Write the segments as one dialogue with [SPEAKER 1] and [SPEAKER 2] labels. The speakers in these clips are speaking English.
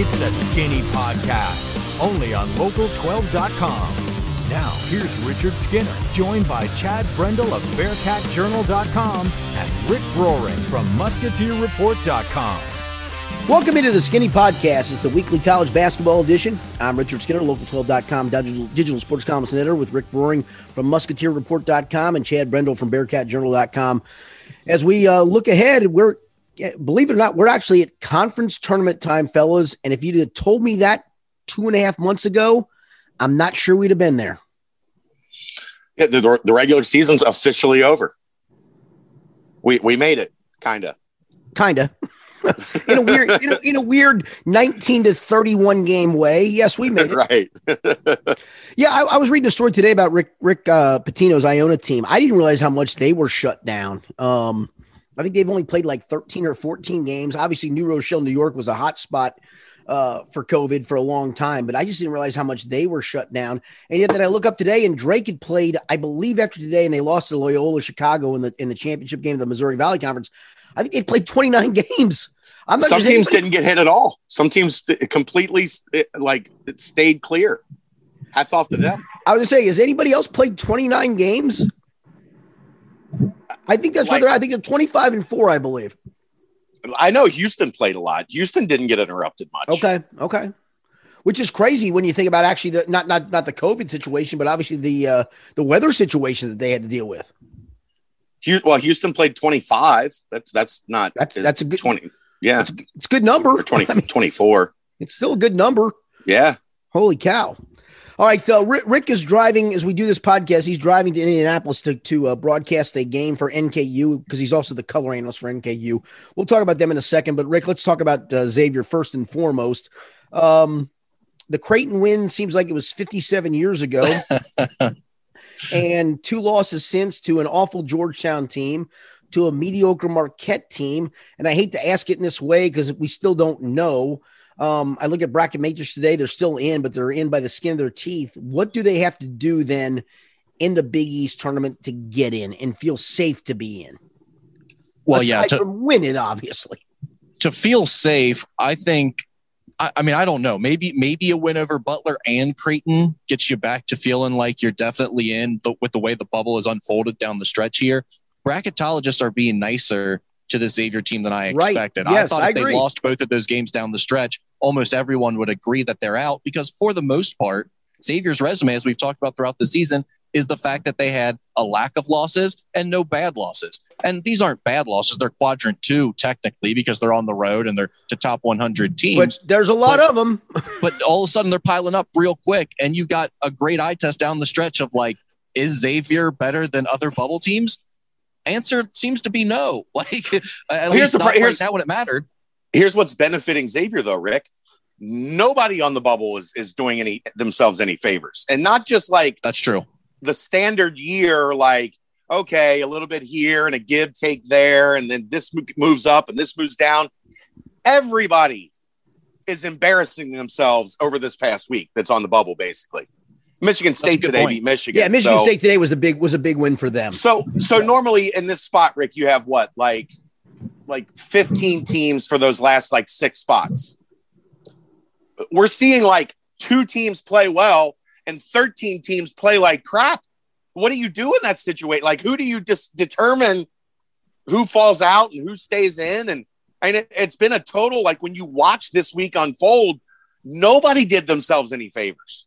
[SPEAKER 1] It's the Skinny Podcast, only on Local12.com. Now, here's Richard Skinner, joined by Chad Brendel of BearcatJournal.com and Rick Broering from MusketeerReport.com.
[SPEAKER 2] Welcome into the Skinny Podcast. It's the weekly college basketball edition. I'm Richard Skinner, Local12.com digital, sports columnist editor with Rick Broering from MusketeerReport.com and Chad Brendel from BearcatJournal.com. As we uh, look ahead, we're believe it or not, we're actually at conference tournament time, fellas. And if you'd have told me that two and a half months ago, I'm not sure we'd have been there.
[SPEAKER 3] Yeah, the, the regular season's officially over. We we made it, kinda.
[SPEAKER 2] Kinda. in a weird, in a, in a, weird 19 to 31 game way. Yes, we made it.
[SPEAKER 3] right.
[SPEAKER 2] yeah, I, I, was reading a story today about Rick Rick uh, Pitino's Iona team. I didn't realize how much they were shut down. Um, I think they've only played like 13 or 14 games. Obviously, New Rochelle, New York was a hot spot uh, for COVID for a long time, but I just didn't realize how much they were shut down. And yet, then I look up today, and Drake had played, I believe, after today, and they lost to Loyola Chicago in the in the championship game of the Missouri Valley Conference. I think they played 29 games.
[SPEAKER 3] I'm Some teams anybody- didn't get hit at all. Some teams completely like stayed clear. Hats off to them.
[SPEAKER 2] I was gonna say, has anybody else played 29 games? I think that's like, they're. I think they're 25 and four, I believe.
[SPEAKER 3] I know Houston played a lot. Houston didn't get interrupted much.
[SPEAKER 2] Okay. Okay. Which is crazy when you think about actually the not not not the COVID situation, but obviously the uh, the weather situation that they had to deal with.
[SPEAKER 3] Well, Houston played 25. That's that's not
[SPEAKER 2] that's, that's a good
[SPEAKER 3] 20. Yeah,
[SPEAKER 2] it's, it's a good number.
[SPEAKER 3] Or 20, I mean, 24.
[SPEAKER 2] It's still a good number.
[SPEAKER 3] Yeah.
[SPEAKER 2] Holy cow. All right, so Rick is driving as we do this podcast. He's driving to Indianapolis to to uh, broadcast a game for NKU because he's also the color analyst for NKU. We'll talk about them in a second, but Rick, let's talk about uh, Xavier first and foremost. Um, the Creighton win seems like it was 57 years ago, and two losses since to an awful Georgetown team, to a mediocre Marquette team. And I hate to ask it in this way because we still don't know. Um, I look at Bracket Matrix today; they're still in, but they're in by the skin of their teeth. What do they have to do then in the Big East tournament to get in and feel safe to be in?
[SPEAKER 4] Well,
[SPEAKER 2] Aside
[SPEAKER 4] yeah, to
[SPEAKER 2] win it, obviously.
[SPEAKER 4] To feel safe, I think. I, I mean, I don't know. Maybe maybe a win over Butler and Creighton gets you back to feeling like you're definitely in the, with the way the bubble is unfolded down the stretch here. Bracketologists are being nicer to the Xavier team than I expected.
[SPEAKER 2] Right. Yes,
[SPEAKER 4] I thought if
[SPEAKER 2] agree.
[SPEAKER 4] they lost both of those games down the stretch, almost everyone would agree that they're out because for the most part, Xavier's resume, as we've talked about throughout the season, is the fact that they had a lack of losses and no bad losses. And these aren't bad losses. They're quadrant two, technically, because they're on the road and they're to top 100 teams.
[SPEAKER 2] But there's a lot
[SPEAKER 4] But-
[SPEAKER 2] of them.
[SPEAKER 4] but all of a sudden they're piling up real quick. And you got a great eye test down the stretch of like, is Xavier better than other bubble teams? Answer seems to be no. Like, at
[SPEAKER 3] Here's
[SPEAKER 4] least
[SPEAKER 3] the
[SPEAKER 4] not
[SPEAKER 3] pri-
[SPEAKER 4] right now when it mattered.
[SPEAKER 3] Here's what's benefiting Xavier, though, Rick. Nobody on the bubble is is doing any themselves any favors, and not just like
[SPEAKER 4] That's true.
[SPEAKER 3] the standard year, like okay, a little bit here and a give take there, and then this moves up and this moves down. Everybody is embarrassing themselves over this past week. That's on the bubble, basically. Michigan State today
[SPEAKER 4] point.
[SPEAKER 3] beat Michigan.
[SPEAKER 2] Yeah, Michigan
[SPEAKER 3] so-
[SPEAKER 2] State today was a big was a big win for them.
[SPEAKER 3] So so normally in this spot, Rick, you have what like like 15 teams for those last like six spots. We're seeing like two teams play well and 13 teams play like crap. What do you do in that situation? Like who do you just determine who falls out and who stays in? And and it, it's been a total like when you watch this week unfold, nobody did themselves any favors.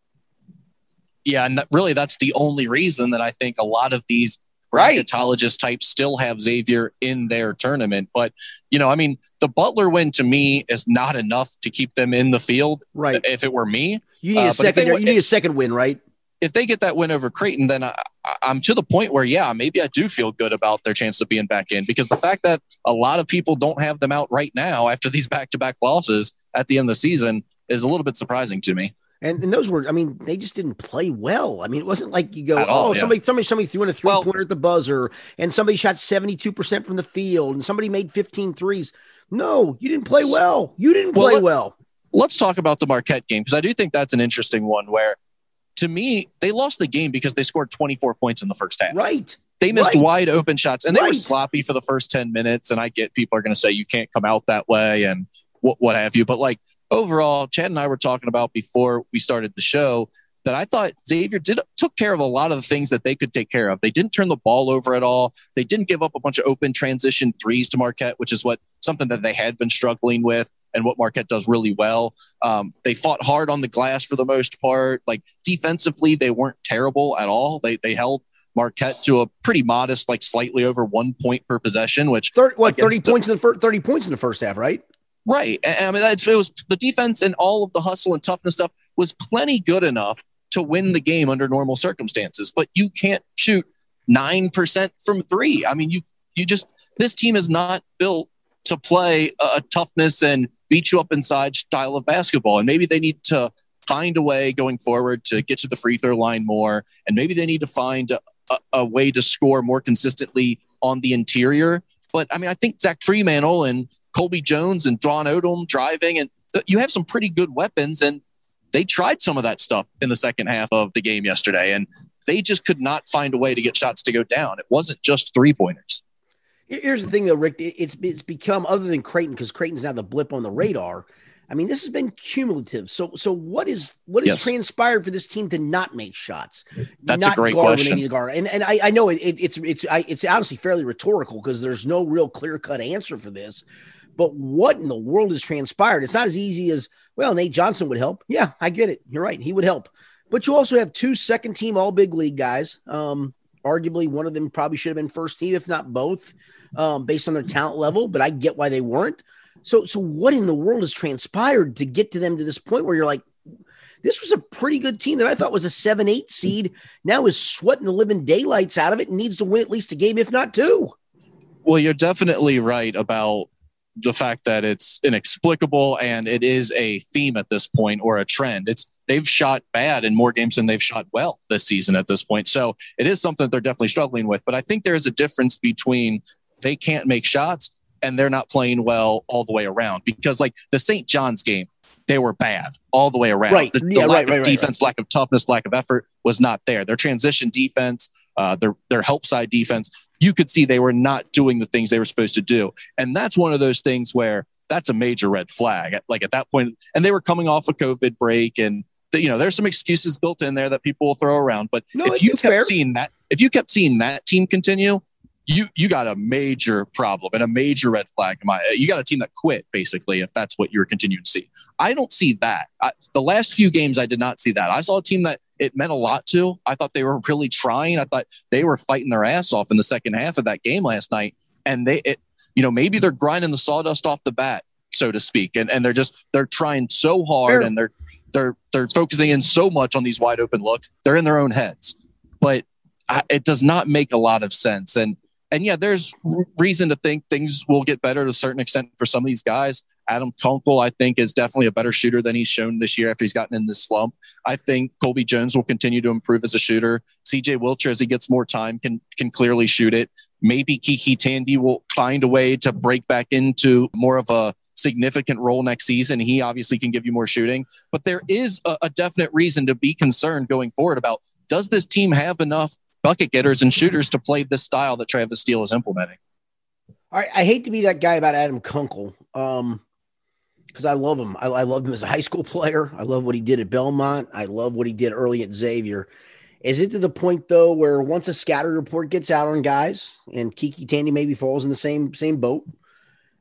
[SPEAKER 4] Yeah, and that, really, that's the only reason that I think a lot of these
[SPEAKER 3] Right.
[SPEAKER 4] bracketologist types still have Xavier in their tournament. But you know, I mean, the Butler win to me is not enough to keep them in the field.
[SPEAKER 2] Right.
[SPEAKER 4] If it were me,
[SPEAKER 2] You need
[SPEAKER 4] Uh,
[SPEAKER 2] a second.
[SPEAKER 4] they
[SPEAKER 2] you need a second win, right?
[SPEAKER 4] if they get that win over Creighton, then I- I'm to the point where, yeah, maybe I do feel good about their chance of being back in because the fact that a lot of people don't have them out right now after these back to back losses at the end of the season is a little bit surprising to me.
[SPEAKER 2] And, and those were, I mean, they just didn't play well. I mean, it wasn't like you go,
[SPEAKER 4] At all,
[SPEAKER 2] oh,
[SPEAKER 4] yeah.
[SPEAKER 2] somebody, somebody, somebody threw in a three
[SPEAKER 4] Well-
[SPEAKER 2] pointer at the buzzer, and somebody shot 72% from the field, and somebody made 15 threes. No, you didn't play well. You didn't
[SPEAKER 4] Well,
[SPEAKER 2] play
[SPEAKER 4] let-
[SPEAKER 2] well.
[SPEAKER 4] Let's talk about the Marquette game because I do think that's an interesting one where, to me, they lost the game because they scored 24 points in the first half.
[SPEAKER 2] Right.
[SPEAKER 4] They missed
[SPEAKER 2] Right.
[SPEAKER 4] wide open shots and they were sloppy for the first 10 minutes. And I get people are going to say you can't come out that way. And what, what have you. But like overall, Chad and I were talking about before we started the show that I thought Xavier did took care of a lot of the things that they could take care of. They didn't turn the ball over at all. They didn't give up a bunch of open transition threes to Marquette, which is what something that they had been struggling with and what Marquette does really well. Um, they fought hard on the glass for the most part. Like defensively, they weren't terrible at all. They they held Marquette to a pretty modest, like slightly over one point per possession, which
[SPEAKER 2] 30, what thirty points in the first thirty points in the first half, right?
[SPEAKER 4] Right. I mean, it was the defense and all of the hustle and toughness stuff was plenty good enough to win the game under normal circumstances. But you can't shoot nine percent from three. I mean, you you just this team is not built to play a toughness and beat you up inside style of basketball. And maybe they need to find a way going forward to get to the free throw line more. And maybe they need to find a, a, a way to score more consistently on the interior. But I mean, I think Zach Freeman and Colby Jones and Dwon Odom driving, and th- you have some pretty good weapons. And they tried some of that stuff in the second half of the game yesterday, and they just could not find a way to get shots to go down. It wasn't just three pointers.
[SPEAKER 2] Here's the thing, though, Rick. It's it's become other than Creighton because Creighton's now the blip on the radar. I mean, this has been cumulative. So, so what is what has yes. transpired for this team to not make shots?
[SPEAKER 4] That's not a great question.
[SPEAKER 2] guard. And and I, I know it, it, it's it's I, it's honestly fairly rhetorical because there's no real clear cut answer for this. But what in the world has transpired? It's not as easy as well. Nate Johnson would help. Yeah, I get it. You're right. He would help. But you also have two second team All Big League guys. Um, arguably, one of them probably should have been first team, if not both, um, based on their talent level. But I get why they weren't. So, so what in the world has transpired to get to them to this point where you're like, this was a pretty good team that I thought was a seven, eight seed. Now is sweating the living daylights out of it and needs to win at least a game, if not two.
[SPEAKER 4] Well, you're definitely right about the fact that it's inexplicable and it is a theme at this point or a trend. It's they've shot bad in more games than they've shot well this season at this point. So it is something that they're definitely struggling with. But I think there is a difference between they can't make shots and they're not playing well all the way around because like the St. John's game, they were bad all the way around.
[SPEAKER 2] Right.
[SPEAKER 4] The, the
[SPEAKER 2] yeah,
[SPEAKER 4] lack
[SPEAKER 2] right, right,
[SPEAKER 4] of defense,
[SPEAKER 2] right,
[SPEAKER 4] lack of toughness, lack of effort was not there. Their transition defense, uh, their their help side defense, you could see they were not doing the things they were supposed to do. And that's one of those things where that's a major red flag. Like at that point, and they were coming off a COVID break and you know, there's some excuses built in there that people will throw around. But no, if you kept fair. seeing that, if you kept seeing that team continue, you you got a major problem and a major red flag. My you got a team that quit basically if that's what you're continuing to see. I don't see that. I, the last few games, I did not see that. I saw a team that it meant a lot to. I thought they were really trying. I thought they were fighting their ass off in the second half of that game last night. And they, it, you know, maybe they're grinding the sawdust off the bat, so to speak, and and they're just they're trying so hard Fair. and they're they're they're focusing in so much on these wide open looks. They're in their own heads, but I, it does not make a lot of sense. And and yeah, there's reason to think things will get better to a certain extent for some of these guys. Adam Kunkel, I think, is definitely a better shooter than he's shown this year after he's gotten in this slump. I think Colby Jones will continue to improve as a shooter. CJ Wilcher, as he gets more time, can can clearly shoot it. Maybe KyKy Tandy will find a way to break back into more of a significant role next season. He obviously can give you more shooting, but there is a, a definite reason to be concerned going forward about does this team have enough bucket getters and shooters to play this style that Travis Steele is implementing.
[SPEAKER 2] All right, I hate to be that guy about Adam Kunkel, um, because I love him. I, I love him as a high school player. I love what he did at Belmont. I love what he did early at Xavier. Is it to the point though where once a scatter report gets out on guys and KyKy Tandy maybe falls in the same same boat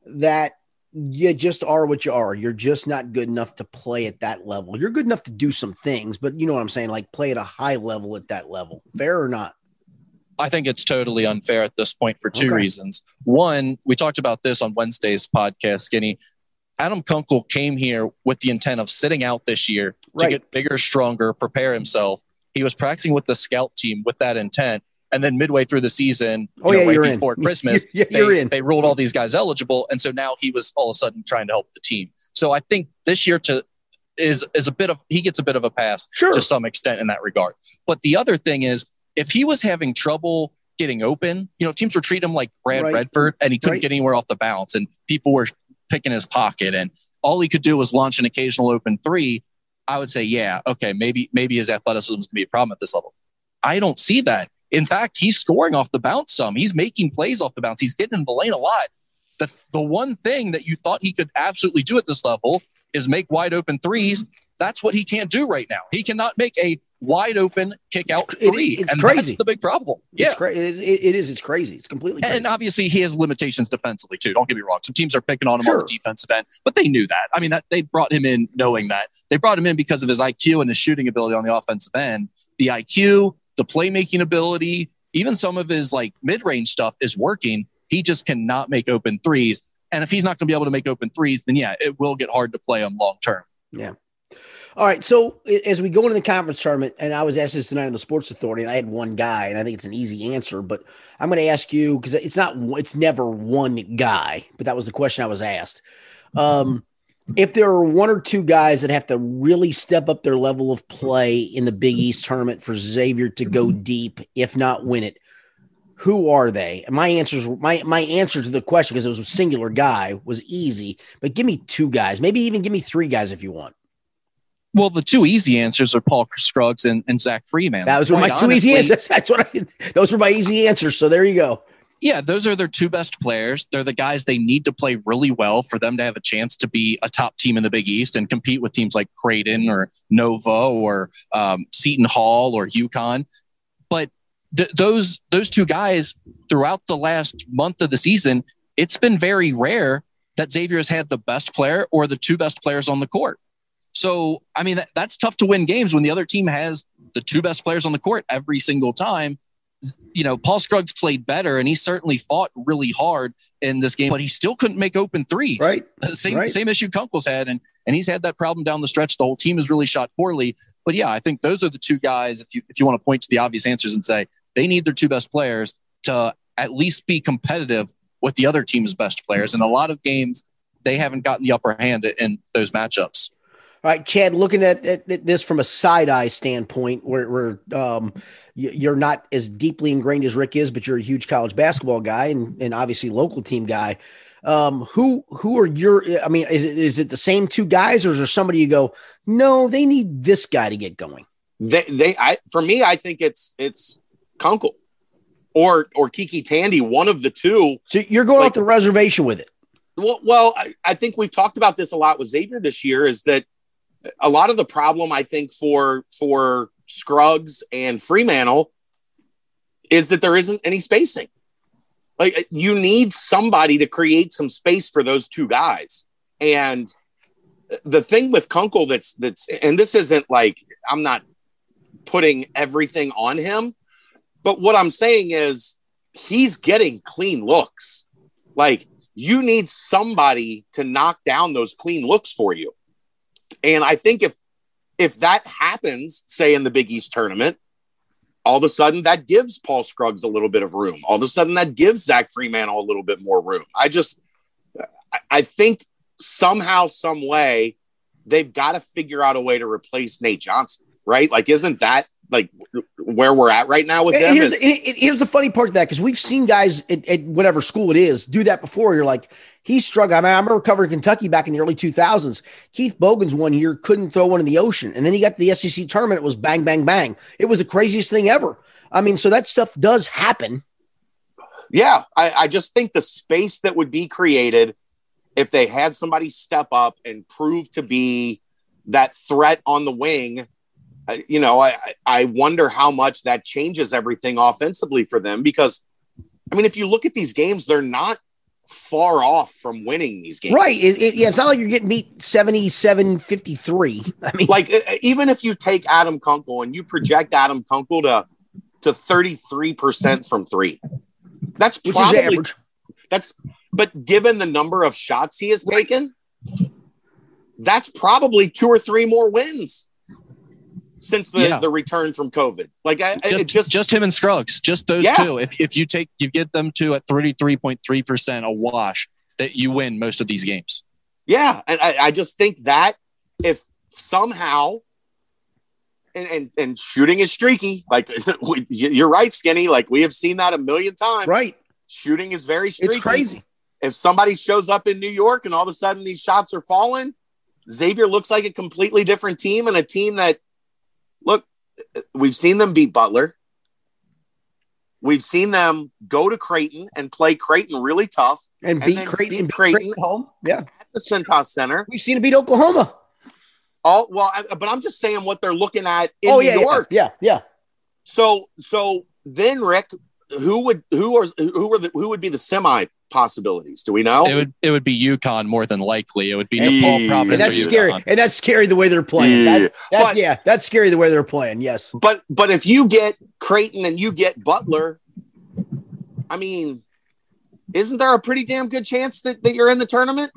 [SPEAKER 2] that you just are what you are. You're just not good enough to play at that level. You're good enough to do some things, but you know what I'm saying? Like play at a high level at that level. Fair or not?
[SPEAKER 4] I think it's totally unfair at this point for two okay. reasons. One, we talked about this on Wednesday's podcast, Skinny. Adam Kunkel came here with the intent of sitting out this year to right. get bigger, stronger, prepare himself. He was practicing with the scout team with that intent. And then midway through the season,
[SPEAKER 2] oh, yeah,
[SPEAKER 4] know,
[SPEAKER 2] right
[SPEAKER 4] before
[SPEAKER 2] in.
[SPEAKER 4] Christmas,
[SPEAKER 2] you're, you're
[SPEAKER 4] they,
[SPEAKER 2] in.
[SPEAKER 4] they ruled all these guys eligible. And so now he was all of a sudden trying to help the team. So I think this year to is is a bit of he gets a bit of a pass
[SPEAKER 2] sure.
[SPEAKER 4] to some extent in that regard. But the other thing is if he was having trouble getting open, you know, teams were treating him like Brad right. Redford and he couldn't right. get anywhere off the bounce and people were picking his pocket and all he could do was launch an occasional open three. I would say, yeah, okay, maybe maybe his athleticism is going to be a problem at this level. I don't see that. In fact, he's scoring off the bounce some. He's making plays off the bounce. He's getting in the lane a lot. the the one thing that you thought he could absolutely do at this level is make wide open threes. That's what he can't do right now. He cannot make a wide open kick out three,
[SPEAKER 2] it, it's
[SPEAKER 4] and
[SPEAKER 2] crazy.
[SPEAKER 4] that's the big problem. Yeah,
[SPEAKER 2] It's cra- it, is, it, is. It's crazy. It's completely crazy.
[SPEAKER 4] and obviously he has limitations defensively too. Don't get me wrong. Some teams are picking on him on the defensive end, but they knew that. I mean, that they brought him in knowing that. They brought him in because of his IQ and his shooting ability on the offensive end. The IQ, the playmaking ability, even some of his like mid-range stuff is working. He just cannot make open threes. And if he's not going to be able to make open threes, then yeah, it will get hard to play him long term.
[SPEAKER 2] All right. So as we go into the conference tournament, and I was asked this tonight on the Sports Authority, and I had one guy, and I think it's an easy answer, but I'm going to ask you because it's not, it's never one guy, but that was the question I was asked. Um, if there are one or two guys that have to really step up their level of play in the Big East tournament for Xavier to go deep, if not win it, who are they? And my answers, my my answer to the question because it was a singular guy was easy, but give me two guys, maybe even give me three guys if you want.
[SPEAKER 4] Well, the two easy answers are Paul Scruggs and, and Zach Freeman.
[SPEAKER 2] That was my
[SPEAKER 4] Quite
[SPEAKER 2] two easy answers. That's what I. Those were my easy answers. So there you go.
[SPEAKER 4] Yeah, those are their two best players. They're the guys they need to play really well for them to have a chance to be a top team in the Big East and compete with teams like Creighton or Nova or um, Seton Hall or UConn. But th- those those two guys throughout the last month of the season, it's been very rare that Xavier has had the best player or the two best players on the court. So, I mean, that, that's tough to win games when the other team has the two best players on the court every single time you know, Paul Scruggs played better and he certainly fought really hard in this game, but he still couldn't make open threes.
[SPEAKER 2] Right.
[SPEAKER 4] Same
[SPEAKER 2] Right.
[SPEAKER 4] same issue Kunkel's had, and and he's had that problem down the stretch. The whole team has really shot poorly. But yeah, I think those are the two guys. If you if you want to point to the obvious answers and say they need their two best players to at least be competitive with the other team's best players. And a lot of games they haven't gotten the upper hand in those matchups.
[SPEAKER 2] All right, Chad. Looking at, at, at this from a side eye standpoint, where, where um, you, you're not as deeply ingrained as Rick is, but you're a huge college basketball guy and, and obviously local team guy. Um, who who are your? I mean, is it, is it the same two guys, or is there somebody you go? No, they need this guy to get going.
[SPEAKER 3] They, they, I, for me, I think it's it's Kunkel or or KyKy Tandy, one of the two.
[SPEAKER 2] So you're going
[SPEAKER 3] Like-
[SPEAKER 2] off the reservation with it.
[SPEAKER 3] Well, well, I, I think we've talked about this a lot with Xavier this year. Is that a lot of the problem? I think for for Scruggs and Freemantle is that there isn't any spacing. Like you need somebody to create some space for those two guys. And the thing with Kunkel that's that's and this isn't like I'm not putting everything on him, but what I'm saying is he's getting clean looks. Like you need somebody to knock down those clean looks for you. And I think if if that happens, say in the Big East tournament, all of a sudden that gives Paul Scruggs a little bit of room. All of a sudden that gives Zach Freemantle a little bit more room. I just I- I think somehow, some way, they've got to figure out a way to replace Nate Johnson, right? Like, isn't that like where we're at right now with
[SPEAKER 2] And
[SPEAKER 3] them?
[SPEAKER 2] here's,
[SPEAKER 3] Is,
[SPEAKER 2] and here's the funny part of that because we've seen guys at, at whatever school it is do that before. You're like, he's struggling. I, mean, I remember covering Kentucky back in the early 2000s. Keith Bogans one year couldn't throw one in the ocean, and then he got to the SEC tournament. It was bang, bang, bang. It was the craziest thing ever. I mean, so that stuff does happen.
[SPEAKER 3] yeah, I, I just think the space that would be created if they had somebody step up and prove to be that threat on the wing. You know, I I- wonder how much that changes everything offensively for them because, I mean, if you look at these games, they're not far off from winning these games.
[SPEAKER 2] Right. It, it- yeah, it's not like you're getting beat 77 53. I mean,
[SPEAKER 3] like even if you take Adam Kunkel and you project Adam Kunkel to to 33% from 3 that's probably
[SPEAKER 2] average.
[SPEAKER 3] that's but given the number of shots he has taken that's probably two or three more wins since the,
[SPEAKER 4] Yeah.
[SPEAKER 3] the return from COVID. Like I,
[SPEAKER 4] Just,
[SPEAKER 3] it just,
[SPEAKER 4] just him and Scruggs, just those
[SPEAKER 3] Yeah.
[SPEAKER 4] two. If if you take you get them to at thirty three point three percent a wash, that you win most of these games.
[SPEAKER 3] yeah, and I, I just think that if somehow and, and and shooting is streaky, like we, you're right, Skinny. Like we have seen that a million times.
[SPEAKER 2] right.
[SPEAKER 3] Shooting is very streaky.
[SPEAKER 2] It's crazy.
[SPEAKER 3] if somebody shows up in New York and all of a sudden these shots are falling, Xavier looks like a completely different team and a team that, we've seen them beat Butler. We've seen them go to Creighton and play Creighton really tough
[SPEAKER 2] and beat Creighton,
[SPEAKER 3] beat Creighton.
[SPEAKER 2] Creighton at home. Yeah,
[SPEAKER 3] at the Centos Center.
[SPEAKER 2] we've seen them beat Oklahoma.
[SPEAKER 3] All well, I, but I'm just saying what they're looking at in
[SPEAKER 2] oh
[SPEAKER 3] New
[SPEAKER 2] yeah, yeah,
[SPEAKER 3] York.
[SPEAKER 2] yeah, yeah.
[SPEAKER 3] So so then Rick, who would who are who were the who would be the semi possibilities? Do we know?
[SPEAKER 4] It would it would be UConn more than likely. It would be
[SPEAKER 3] Yeah.
[SPEAKER 4] DePaul
[SPEAKER 2] And that's
[SPEAKER 4] or
[SPEAKER 2] scary.
[SPEAKER 4] UConn.
[SPEAKER 2] And that's scary the way they're playing.
[SPEAKER 3] Yeah.
[SPEAKER 2] That, that-
[SPEAKER 3] But-
[SPEAKER 2] yeah, that's scary the way they're playing. Yes.
[SPEAKER 3] but but if you get Creighton and you get Butler, I mean, isn't there a pretty damn good chance that, that you're in the tournament?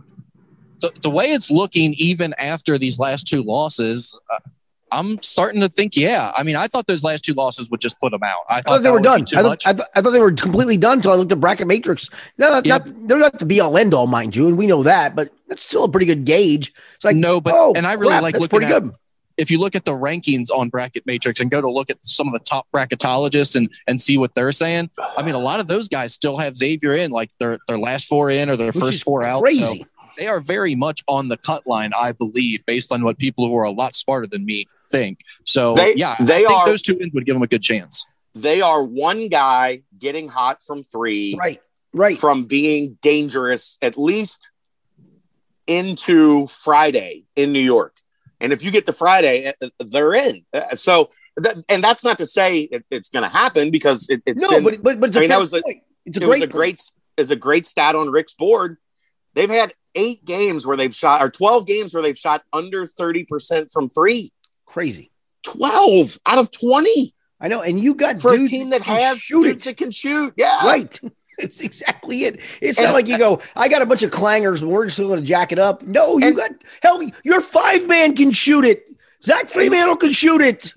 [SPEAKER 4] The, the way it's looking, even after these last two losses, uh, I'm starting to think, yeah. I mean, I thought those last two losses would just put them out. I
[SPEAKER 2] I
[SPEAKER 4] thought,
[SPEAKER 2] thought they were done. I thought. I, thought, I thought they were completely done until I looked at bracket matrix. No, not,
[SPEAKER 4] Yeah.
[SPEAKER 2] not, they're not the be all end all, mind you, and we know that, but that's still a pretty good gauge. It's like
[SPEAKER 4] No, but-
[SPEAKER 2] oh,
[SPEAKER 4] and I really
[SPEAKER 2] crap,
[SPEAKER 4] like
[SPEAKER 2] that's
[SPEAKER 4] looking
[SPEAKER 2] pretty
[SPEAKER 4] at-
[SPEAKER 2] good.
[SPEAKER 4] if you look at the rankings on Bracket Matrix and go to look at some of the top bracketologists and and see what they're saying, I mean, a lot of those guys still have Xavier in, like their their last four in or their
[SPEAKER 2] Which
[SPEAKER 4] first four out. So
[SPEAKER 2] Crazy.
[SPEAKER 4] They are very much on the cut line, I believe, based on what people who are a lot smarter than me think. So
[SPEAKER 3] They-
[SPEAKER 4] yeah,
[SPEAKER 3] they
[SPEAKER 4] I think
[SPEAKER 3] are-
[SPEAKER 4] those two wins would give them a good chance.
[SPEAKER 3] They are one guy getting hot from three,
[SPEAKER 2] right, right.
[SPEAKER 3] from being dangerous at least into Friday in New York. And if you get to Friday, uh, they're in. Uh, So, that, and that's not to say it, it's going to happen because it, it's
[SPEAKER 2] no,
[SPEAKER 3] been,
[SPEAKER 2] but, but but it's a
[SPEAKER 3] I mean, that was a-
[SPEAKER 2] point. It's a
[SPEAKER 3] it
[SPEAKER 2] great,
[SPEAKER 3] was a great is a great stat on Rick's board. They've had eight games where they've shot or 12 games where they've shot under 30% from three.
[SPEAKER 2] crazy.
[SPEAKER 3] 12 out of 20
[SPEAKER 2] I know, and you got
[SPEAKER 3] for a team that
[SPEAKER 2] can
[SPEAKER 3] has
[SPEAKER 2] shoot
[SPEAKER 3] dudes
[SPEAKER 2] it
[SPEAKER 3] that can shoot. Yeah.
[SPEAKER 2] right. It's exactly it. It's not like you go, I got a bunch of clangers, and we're just going to jack it up. No, you
[SPEAKER 3] And-
[SPEAKER 2] got hell. Your five man can shoot it. Zach Freemantle can shoot it.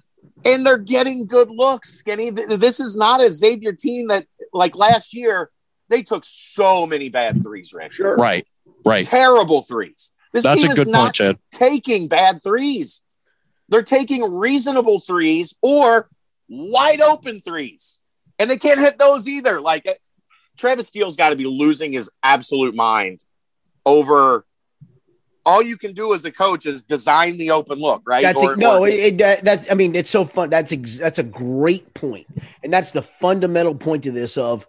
[SPEAKER 3] and they're getting good looks. Skinny, this is not a Xavier team that, like last year, they took so many bad threes, Rick.
[SPEAKER 2] Sure.
[SPEAKER 4] Right, right.
[SPEAKER 3] Terrible threes. This
[SPEAKER 4] That's
[SPEAKER 3] team
[SPEAKER 4] a good
[SPEAKER 3] is not
[SPEAKER 4] point, Chad.
[SPEAKER 3] taking bad threes. They're taking reasonable threes or wide open threes, and they can't hit those either. Like Travis Steele's got to be losing his absolute mind over. All you can do as a coach is design the open look, right?
[SPEAKER 2] That's
[SPEAKER 3] Or-
[SPEAKER 2] no,
[SPEAKER 3] or-
[SPEAKER 2] it, it, that, that's I mean, it's so fun. That's ex, that's a great point, and that's the fundamental point to this. Of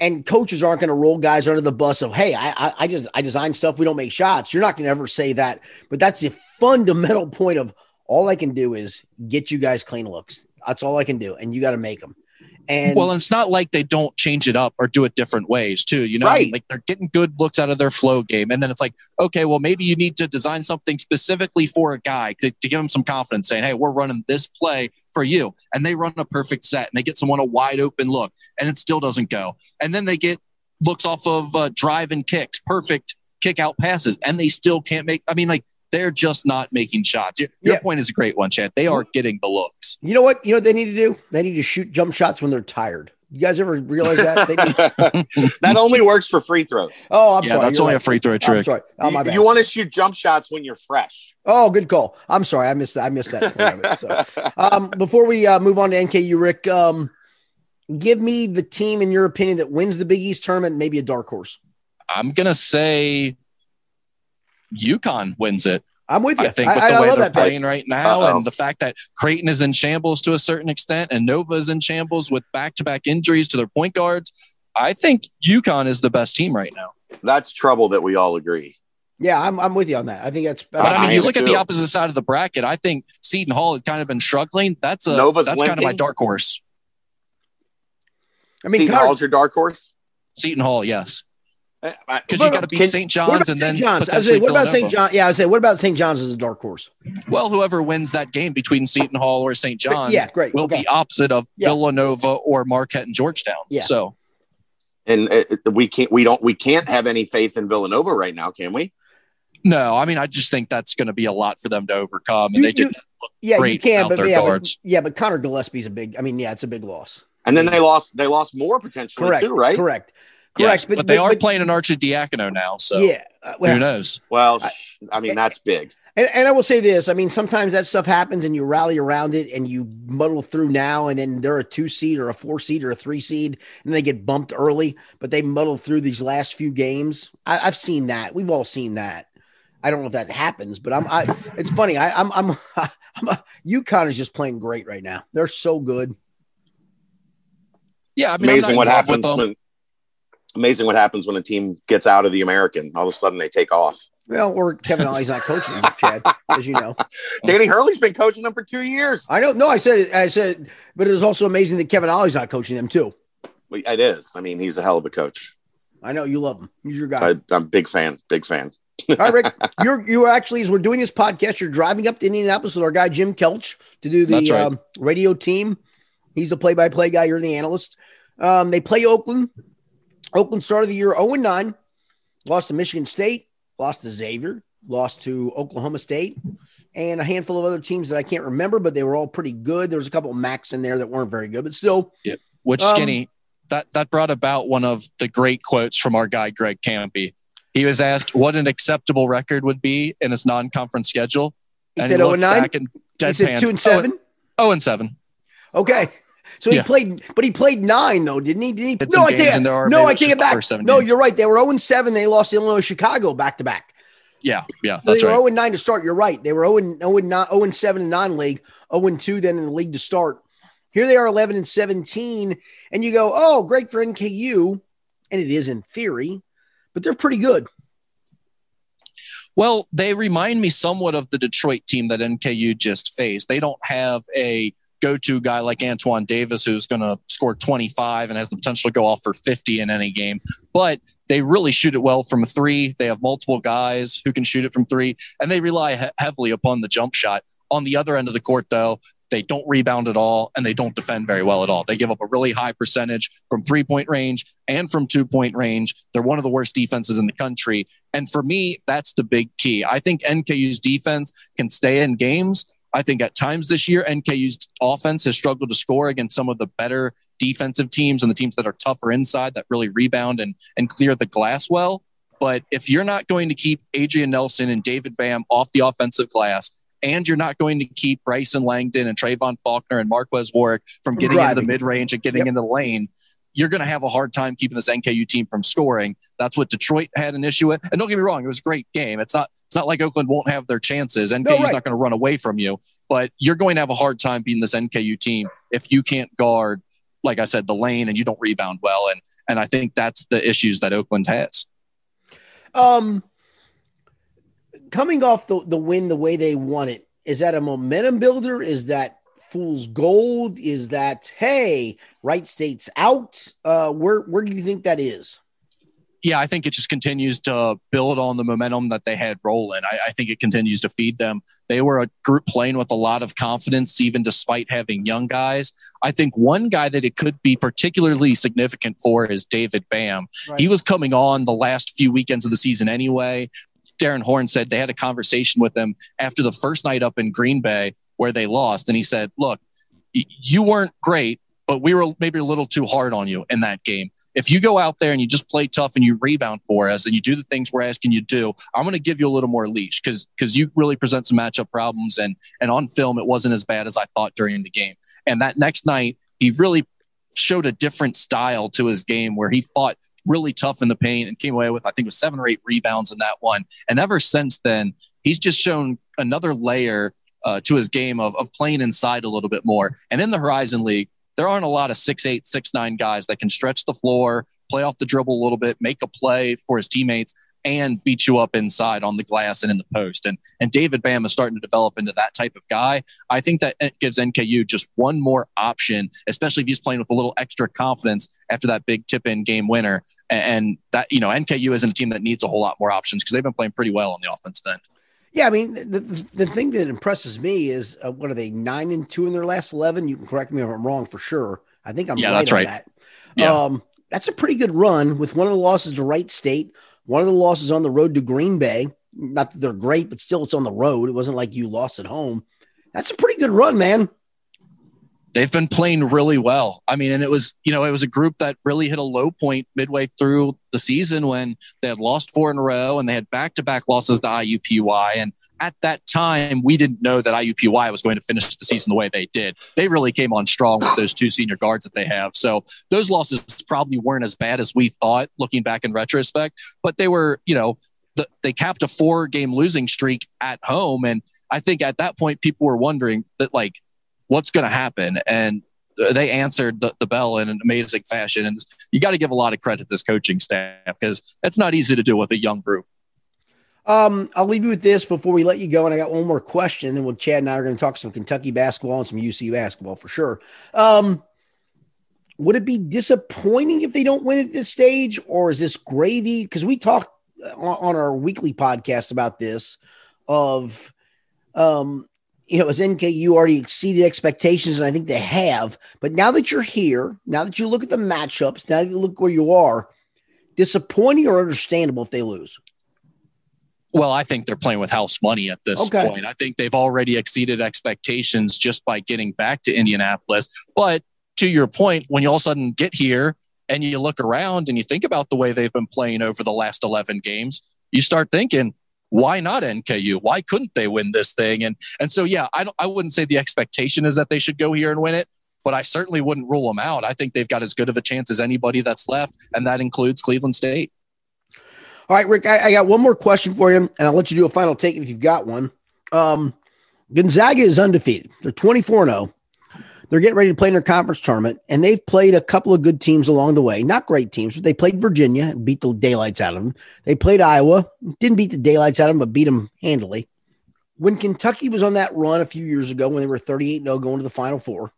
[SPEAKER 2] and coaches aren't going to roll guys under the bus of hey, I, I just I design stuff. We don't make shots. You're not going to ever say that, but that's the fundamental point of all I can do is get you guys clean looks. That's all I can do, and you got to make them. And
[SPEAKER 4] well, and it's not like they don't change it up or do it different ways too. You know,
[SPEAKER 3] Right.
[SPEAKER 4] like they're getting good looks out of their flow game, and then it's like, okay, well, maybe you need to design something specifically for a guy to, to give him some confidence, saying, "Hey, we're running this play for you," and they run a perfect set, and they get someone a wide open look, and it still doesn't go, and then they get looks off of uh, drive and kicks, perfect kick out passes, and they still can't make. I mean, like they're just not making shots. Your, your
[SPEAKER 2] Yeah.
[SPEAKER 4] point is a great one, Chad. They are getting the looks.
[SPEAKER 2] you know what? You know what they need to do? They need to shoot jump shots when they're tired. You guys ever realize that? They need-
[SPEAKER 3] that only works for free throws.
[SPEAKER 2] oh, I'm
[SPEAKER 4] yeah,
[SPEAKER 2] sorry.
[SPEAKER 4] that's
[SPEAKER 2] you're
[SPEAKER 4] only
[SPEAKER 2] right.
[SPEAKER 4] a free throw
[SPEAKER 2] I'm
[SPEAKER 4] trick.
[SPEAKER 2] sorry. Oh, my
[SPEAKER 3] you,
[SPEAKER 2] bad.
[SPEAKER 3] you want to shoot jump shots when you're fresh.
[SPEAKER 2] Oh, good call. I'm sorry, I missed that. I missed that. Part of it. So, um, before we uh, move on to NKU, Rick, um, give me the team in your opinion that wins the Big East tournament, maybe a dark horse.
[SPEAKER 4] I'm gonna say UConn wins it.
[SPEAKER 2] I'm with you.
[SPEAKER 4] I think with
[SPEAKER 2] I,
[SPEAKER 4] the
[SPEAKER 2] I
[SPEAKER 4] way
[SPEAKER 2] love
[SPEAKER 4] they're
[SPEAKER 2] that pick.
[SPEAKER 4] playing right now,
[SPEAKER 3] Uh-oh.
[SPEAKER 4] and the fact that Creighton is in shambles to a certain extent, and Nova is in shambles with back-to-back injuries to their point guards, I think UConn is the best team right now.
[SPEAKER 3] That's trouble that we all agree.
[SPEAKER 2] Yeah, I'm, I'm with you on that. I think that's.
[SPEAKER 4] But I
[SPEAKER 3] I
[SPEAKER 4] mean, you
[SPEAKER 3] am
[SPEAKER 4] look at the opposite side of the bracket. I think Seton Hall had kind of been struggling. That's a
[SPEAKER 3] Nova's
[SPEAKER 4] that's kind of my dark horse.
[SPEAKER 2] I mean,
[SPEAKER 3] Seton Hall's your dark horse.
[SPEAKER 4] Seton Hall, yes, I-
[SPEAKER 3] Uh, uh,
[SPEAKER 4] because
[SPEAKER 2] What
[SPEAKER 4] you got to
[SPEAKER 3] can-
[SPEAKER 4] beat St. John's and then
[SPEAKER 2] St. John's? I was
[SPEAKER 4] potentially
[SPEAKER 2] saying, what about St.
[SPEAKER 4] Villanova.
[SPEAKER 2] John? Yeah, I say, what about St. John's as a dark horse?
[SPEAKER 4] Well, whoever wins that game between Seton Hall or St. John's
[SPEAKER 2] yeah, great.
[SPEAKER 4] will
[SPEAKER 2] okay.
[SPEAKER 4] be opposite of
[SPEAKER 2] Yeah.
[SPEAKER 4] Villanova or Marquette and Georgetown.
[SPEAKER 2] Yeah.
[SPEAKER 4] So
[SPEAKER 3] and uh, uh, we can't. We don't. We can't have any faith in Villanova right now, can we?
[SPEAKER 4] no, I mean, I just think that's going to be a lot for them to overcome, and
[SPEAKER 2] You-
[SPEAKER 4] they did.
[SPEAKER 2] yeah, you
[SPEAKER 4] great
[SPEAKER 2] can, but
[SPEAKER 4] their
[SPEAKER 2] yeah, but,
[SPEAKER 4] guards.
[SPEAKER 2] yeah, but Collin Gillespie's a big. I mean, yeah, it's a big loss.
[SPEAKER 3] And then they lost. They lost more potentially
[SPEAKER 2] Correct.
[SPEAKER 3] too, right?
[SPEAKER 2] Correct.
[SPEAKER 4] Yes,
[SPEAKER 2] Correct.
[SPEAKER 4] but, they are playing an Arcidiacono now, so
[SPEAKER 2] yeah. uh, well,
[SPEAKER 4] who knows?
[SPEAKER 3] Well,
[SPEAKER 2] I-
[SPEAKER 3] I mean that's big.
[SPEAKER 2] And, and I will say this: I mean, sometimes that stuff happens, and you rally around it, and you muddle through now, and then they're a two seed or a four seed or a three seed, and they get bumped early, but they muddle through these last few games. I, I've seen that. We've all seen that. I don't know if that happens, but I'm. I, it's funny. I, I'm. I'm. I'm. A, UConn is just playing great right now. They're so good.
[SPEAKER 4] Yeah, I mean,
[SPEAKER 3] amazing what happens when amazing what happens when a team gets out of the American. All of a sudden, they take off.
[SPEAKER 2] Well, or Kevin Ollie's not coaching them, Chad, as you know.
[SPEAKER 3] Danny Hurley's been coaching them for two years.
[SPEAKER 2] I don't know. I said, I said, but it is also amazing that Kevin Ollie's not coaching them too.
[SPEAKER 3] It is. I mean, he's a hell of a coach.
[SPEAKER 2] I know you love him. He's your guy. I,
[SPEAKER 3] am a big fan. Big fan.
[SPEAKER 2] All right, Rick. You're you actually as we're doing this podcast, you're driving up to Indianapolis with our guy Jim Kelch to do the right. um, radio team. He's a play-by-play guy. You're the analyst. Um, they play Oakland. Oakland started the year 0 9, lost to Michigan State, lost to Xavier, lost to Oklahoma State, and a handful of other teams that I can't remember, but they were all pretty good. There was a couple of Macs in there that weren't very good, but still.
[SPEAKER 4] Yeah. Which um, skinny that that brought about one of the great quotes from our guy Greg Kampe. He was asked what an acceptable record would be in his non-conference schedule.
[SPEAKER 2] He and said 0 and 9. He said 2 and 7.
[SPEAKER 4] 0 and 7.
[SPEAKER 2] Okay. So he yeah. played, but he played nine though, didn't he? Didn't he? No, I can't. No, I can't get back. No, games. you're right. They were 0 and 7. They lost Illinois, Chicago back to back.
[SPEAKER 4] Yeah, yeah.
[SPEAKER 2] So they were
[SPEAKER 4] right.
[SPEAKER 2] 0 and 9 to start. You're right. They were 0 and 0 and 9, 0 and 7 in non-league, 0 and 2 then in the league to start. Here they are 11 and 17 and you go, "Oh, great for NKU." And it is in theory, but they're pretty good.
[SPEAKER 4] Well, they remind me somewhat of the Detroit team that NKU just faced. They don't have a go to guy like Antoine Davis who's going to score 25 and has the potential to go off for 50 in any game. But they really shoot it well from three. They have multiple guys who can shoot it from three, and they rely he- heavily upon the jump shot. On the other end of the court, though, they don't rebound at all and they don't defend very well at all. They give up a really high percentage from three point range and from two point range. They're one of the worst defenses in the country. And for me, that's the big key. I think NKU's defense can stay in games I think at times this year, NKU's offense has struggled to score against some of the better defensive teams and the teams that are tougher inside that really rebound and, and clear the glass well. But if you're not going to keep Adrian Nelson and David Bam off the offensive glass, and you're not going to keep Bryson Langdon and Trevon Faulkner and Marques Warrick from getting into the mid range and getting yep. into the lane, you're going to have a hard time keeping this NKU team from scoring. That's what Detroit had an issue with. And don't get me wrong, it was a great game. It's not it's not like Oakland won't have their chances. NKU's no, right. not going to run away from you, but you're going to have a hard time beating this NKU team if you can't guard, like I said, the lane and you don't rebound well. And and I think that's the issues that Oakland has.
[SPEAKER 2] Um, coming off the the win the way they won it, is that a momentum builder? Is that fool's gold? Is that hey, Wright State's out? Uh, where where do you think that is?
[SPEAKER 4] Yeah, I think it just continues to build on the momentum that they had rolling. I, I think it continues to feed them. They were a group playing with a lot of confidence, even despite having young guys. I think one guy that it could be particularly significant for is David Bam. Right. He was coming on the last few weekends of the season anyway. Darrin Horn said they had a conversation with him after the first night up in Green Bay where they lost. And he said, Look, you weren't great, but we were maybe a little too hard on you in that game. If you go out there and you just play tough and you rebound for us and you do the things we're asking you to do, I'm going to give you a little more leash because because you really present some matchup problems and and on film it wasn't as bad as I thought during the game. And that next night he really showed a different style to his game where he fought really tough in the paint and came away with, I think it was seven or eight rebounds in that one. And ever since then, he's just shown another layer uh, to his game of, of playing inside a little bit more. And in the Horizon League, there aren't a lot of six eight, six nine guys that can stretch the floor, play off the dribble a little bit, make a play for his teammates and beat you up inside on the glass and in the post. And and David Bam is starting to develop into that type of guy. I think that gives NKU just one more option, especially if he's playing with a little extra confidence after that big tip in game winner. And that, you know, NKU isn't a team that needs a whole lot more options because they've been playing pretty well on the offensive end.
[SPEAKER 2] Yeah, I mean the, the, thing that impresses me is uh, what are they nine and two in their last eleven? You can correct me if I'm wrong for sure. I think I'm
[SPEAKER 4] yeah,
[SPEAKER 2] right
[SPEAKER 4] that's right.
[SPEAKER 2] That. Yeah. Um, that's a pretty good run with one of the losses to Wright State, one of the losses on the road to Green Bay. Not that they're great, but still, it's on the road. It wasn't like you lost at home. That's a pretty good run, man
[SPEAKER 4] they've been playing really well. I mean, and it was, you know, it was a group that really hit a low point midway through the season when they had lost four in a row and they had back to back losses to IUPUI. And at that time, we didn't know that IUPUI was going to finish the season the way they did. They really came on strong with those two senior guards that they have. So those losses probably weren't as bad as we thought looking back in retrospect, but they were, you know, the, they capped a four game losing streak at home. And I think at that point, people were wondering that, like, what's going to happen. And they answered the, the bell in an amazing fashion. And you got to give a lot of credit to this coaching staff because it's not easy to do with a young group.
[SPEAKER 2] Um, I'll leave you with this before we let you go. And I got one more question. Then we'll Chad and I are going to talk some Kentucky basketball and some UC basketball for sure. Um, would it be disappointing if they don't win at this stage, or is this gravy? Because we talked on our weekly podcast about this of um you know, as NK, you already exceeded expectations, and I think they have. But now that you're here, now that you look at the matchups, now that you look where you are, disappointing or understandable if they lose?
[SPEAKER 4] Well, I think they're playing with house money at this okay. point. I think they've already exceeded expectations just by getting back to Indianapolis. But to your point, when you all of a sudden get here and you look around and you think about the way they've been playing over the last 11 games, you start thinking, why not NKU? Why couldn't they win this thing? And and so yeah, I don't I wouldn't say the expectation is that they should go here and win it, but I certainly wouldn't rule them out. I think they've got as good of a chance as anybody that's left, and that includes Cleveland State.
[SPEAKER 2] All right, Rick, I, I got one more question for you, and I'll let you do a final take if you've got one. Um, Gonzaga is undefeated. They're 24 0. They're getting ready to play in their conference tournament, and they've played a couple of good teams along the way. Not great teams, but they played Virginia and beat the daylights out of them. They played Iowa, didn't beat the daylights out of them, but beat them handily. When Kentucky was on that run a few years ago, when they were 38 0 going to the Final Four,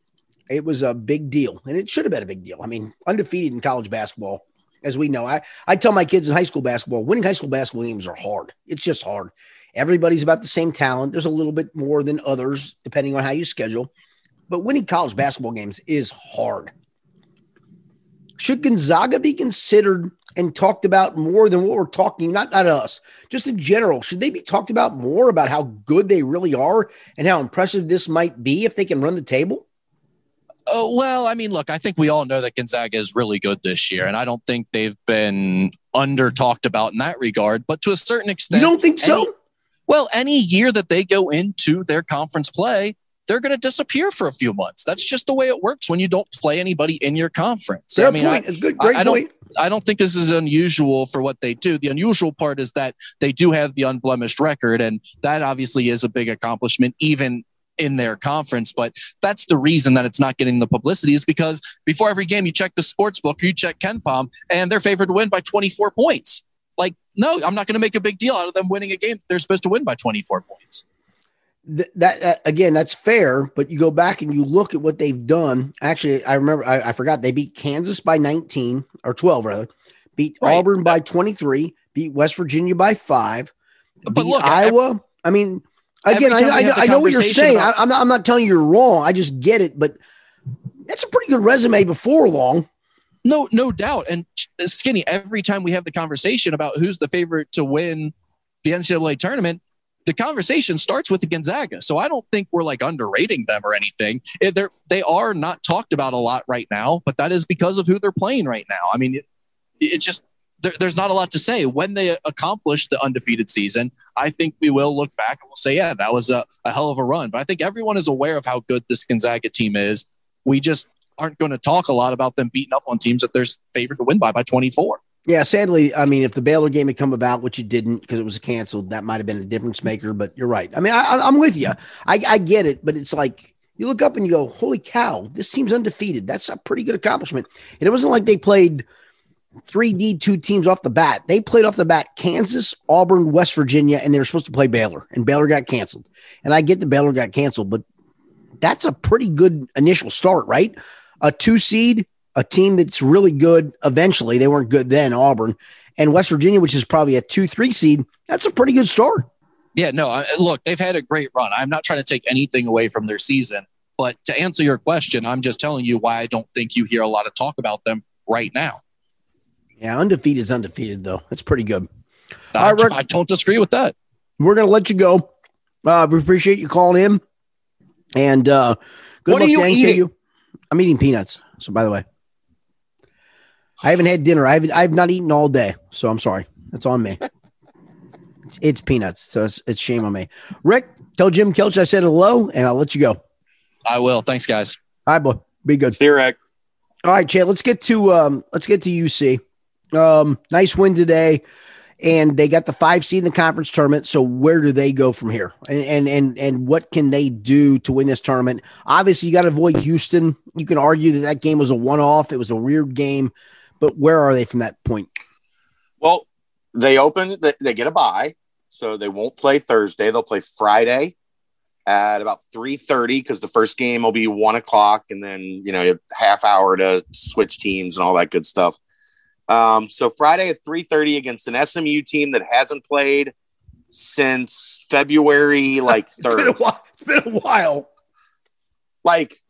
[SPEAKER 2] it was a big deal, and it should have been a big deal. I mean, undefeated in college basketball, as we know. I, I tell my kids in high school basketball, winning high school basketball games are hard. It's just hard. Everybody's about the same talent. There's a little bit more than others, depending on how you schedule but winning college basketball games is hard. Should Gonzaga be considered and talked about more than what we're talking, not, not us, just in general? Should they be talked about more about how good they really are and how impressive this might be if they can run the table?
[SPEAKER 4] Oh, well, I mean, look, I think we all know that Gonzaga is really good this year, and I don't think they've been under talked about in that regard. But to a certain extent,
[SPEAKER 2] you don't think so?
[SPEAKER 4] Any, well, any year that they go into their conference play, they're going to disappear for a few months. That's just the way it works when you don't play anybody in your conference.
[SPEAKER 2] Fair I mean, point. I, good, great
[SPEAKER 4] I,
[SPEAKER 2] I don't,
[SPEAKER 4] I don't think this is unusual for what they do. The unusual part is that they do have the unblemished record, and that obviously is a big accomplishment, even in their conference. But that's the reason that it's not getting the publicity is because before every game, you check the sports book or you check KenPom, and they're favored to win by 24 points. Like, no, I'm not going to make a big deal out of them winning a game. that They're supposed to win by 24 points
[SPEAKER 2] th- that, that, again, that's fair. But you go back and you look at what they've done. Actually, I remember I, I forgot they beat Kansas by 19 or 12 rather, beat right. Auburn by 23, beat West Virginia by five, but beat look, Iowa. Every, I mean, again, I, I, I know what you're saying. About- I, am not, I'm not telling you you're wrong. I just get it, but that's a pretty good resume before long.
[SPEAKER 4] No, no doubt. And uh, Skinny, every time we have the conversation about who's the favorite to win the NCAA tournament, the conversation starts with the Gonzaga. So I don't think we're like underrating them or anything. Eh, they're, they are not talked about a lot right now, but that is because of who they're playing right now. I mean, it, it just, there, there's not a lot to say. When they accomplish the undefeated season, I think we will look back and we'll say, yeah, that was a, a hell of a run. But I think everyone is aware of how good this Gonzaga team is. We just aren't going to talk a lot about them beating up on teams that they're favored to win by by 24.
[SPEAKER 2] Yeah, sadly, I mean, if the Baylor game had come about, which it didn't because it was canceled, that might have been a difference maker. But you're right. I mean, I, am with you. I, I get it, but it's like you look up and you go, "Holy cow, this team's undefeated." That's a pretty good accomplishment. And it wasn't like they played three D two teams off the bat. They played off the bat Kansas, Auburn, West Virginia, and they were supposed to play Baylor, and Baylor got canceled. And I get the Baylor got canceled, but that's a pretty good initial start, right? A two seed a team that's really good eventually. They weren't good then, Auburn and West Virginia, which is probably a two, three seed. That's a pretty good start.
[SPEAKER 4] Yeah, no, look, they've had a great run. I'm not trying to take anything away from their season, but to answer your question, I'm just telling you why I don't think you hear a lot of talk about them right now.
[SPEAKER 2] Yeah, undefeated is undefeated, though. That's pretty good.
[SPEAKER 4] I, right, I don't disagree with that.
[SPEAKER 2] We're going to let you go. Uh, we appreciate you calling in. And uh, good what luck are you eating? I'm eating peanuts. So, by the way, I haven't had dinner. I've I've not eaten all day, so I'm sorry. That's on me. it's, it's, peanuts, so it's, it's shame on me. Rick, tell Jim Kelch I said hello, and I'll let you go.
[SPEAKER 4] I will. Thanks, guys.
[SPEAKER 2] All right, boy. Be good.
[SPEAKER 3] See you, Rick.
[SPEAKER 2] All right, Chad. Let's get to um. Let's get to UC. Um, nice win today. and they got the five seed in the conference tournament. So where do they go from here? And and and, and what can they do to win this tournament? Obviously, you got to avoid Houston. You can argue that that game was a one off. It was a weird game, but where are they from that point?
[SPEAKER 3] Well, they open. They get a bye, so they won't play Thursday. They'll play Friday at about 3.30 because the first game will be 1 o'clock and then you know half hour to switch teams and all that good stuff um, so friday at 3.30 against an smu team that hasn't played since february like 3rd
[SPEAKER 2] it's, been while, it's been a while
[SPEAKER 3] like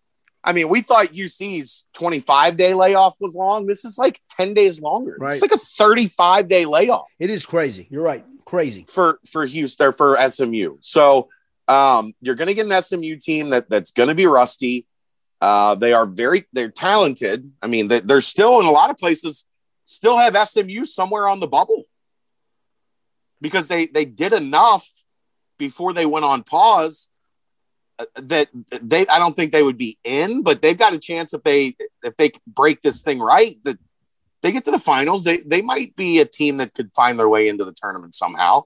[SPEAKER 3] i mean we thought uc's 25 day layoff was long. This is like 10 days longer. Right. it's like a 35 day layoff.
[SPEAKER 2] It is crazy. You're right. Crazy.
[SPEAKER 3] For for houston for smu so um, you're going to get an SMU team that that's going to be rusty. Uh, they are very they're talented. I mean, they, they're still in a lot of places still have SMU somewhere on the bubble. Because they they did enough before they went on pause that they I don't think they would be in, but they've got a chance if they if they break this thing right that they get to the finals. They they might be a team that could find their way into the tournament somehow.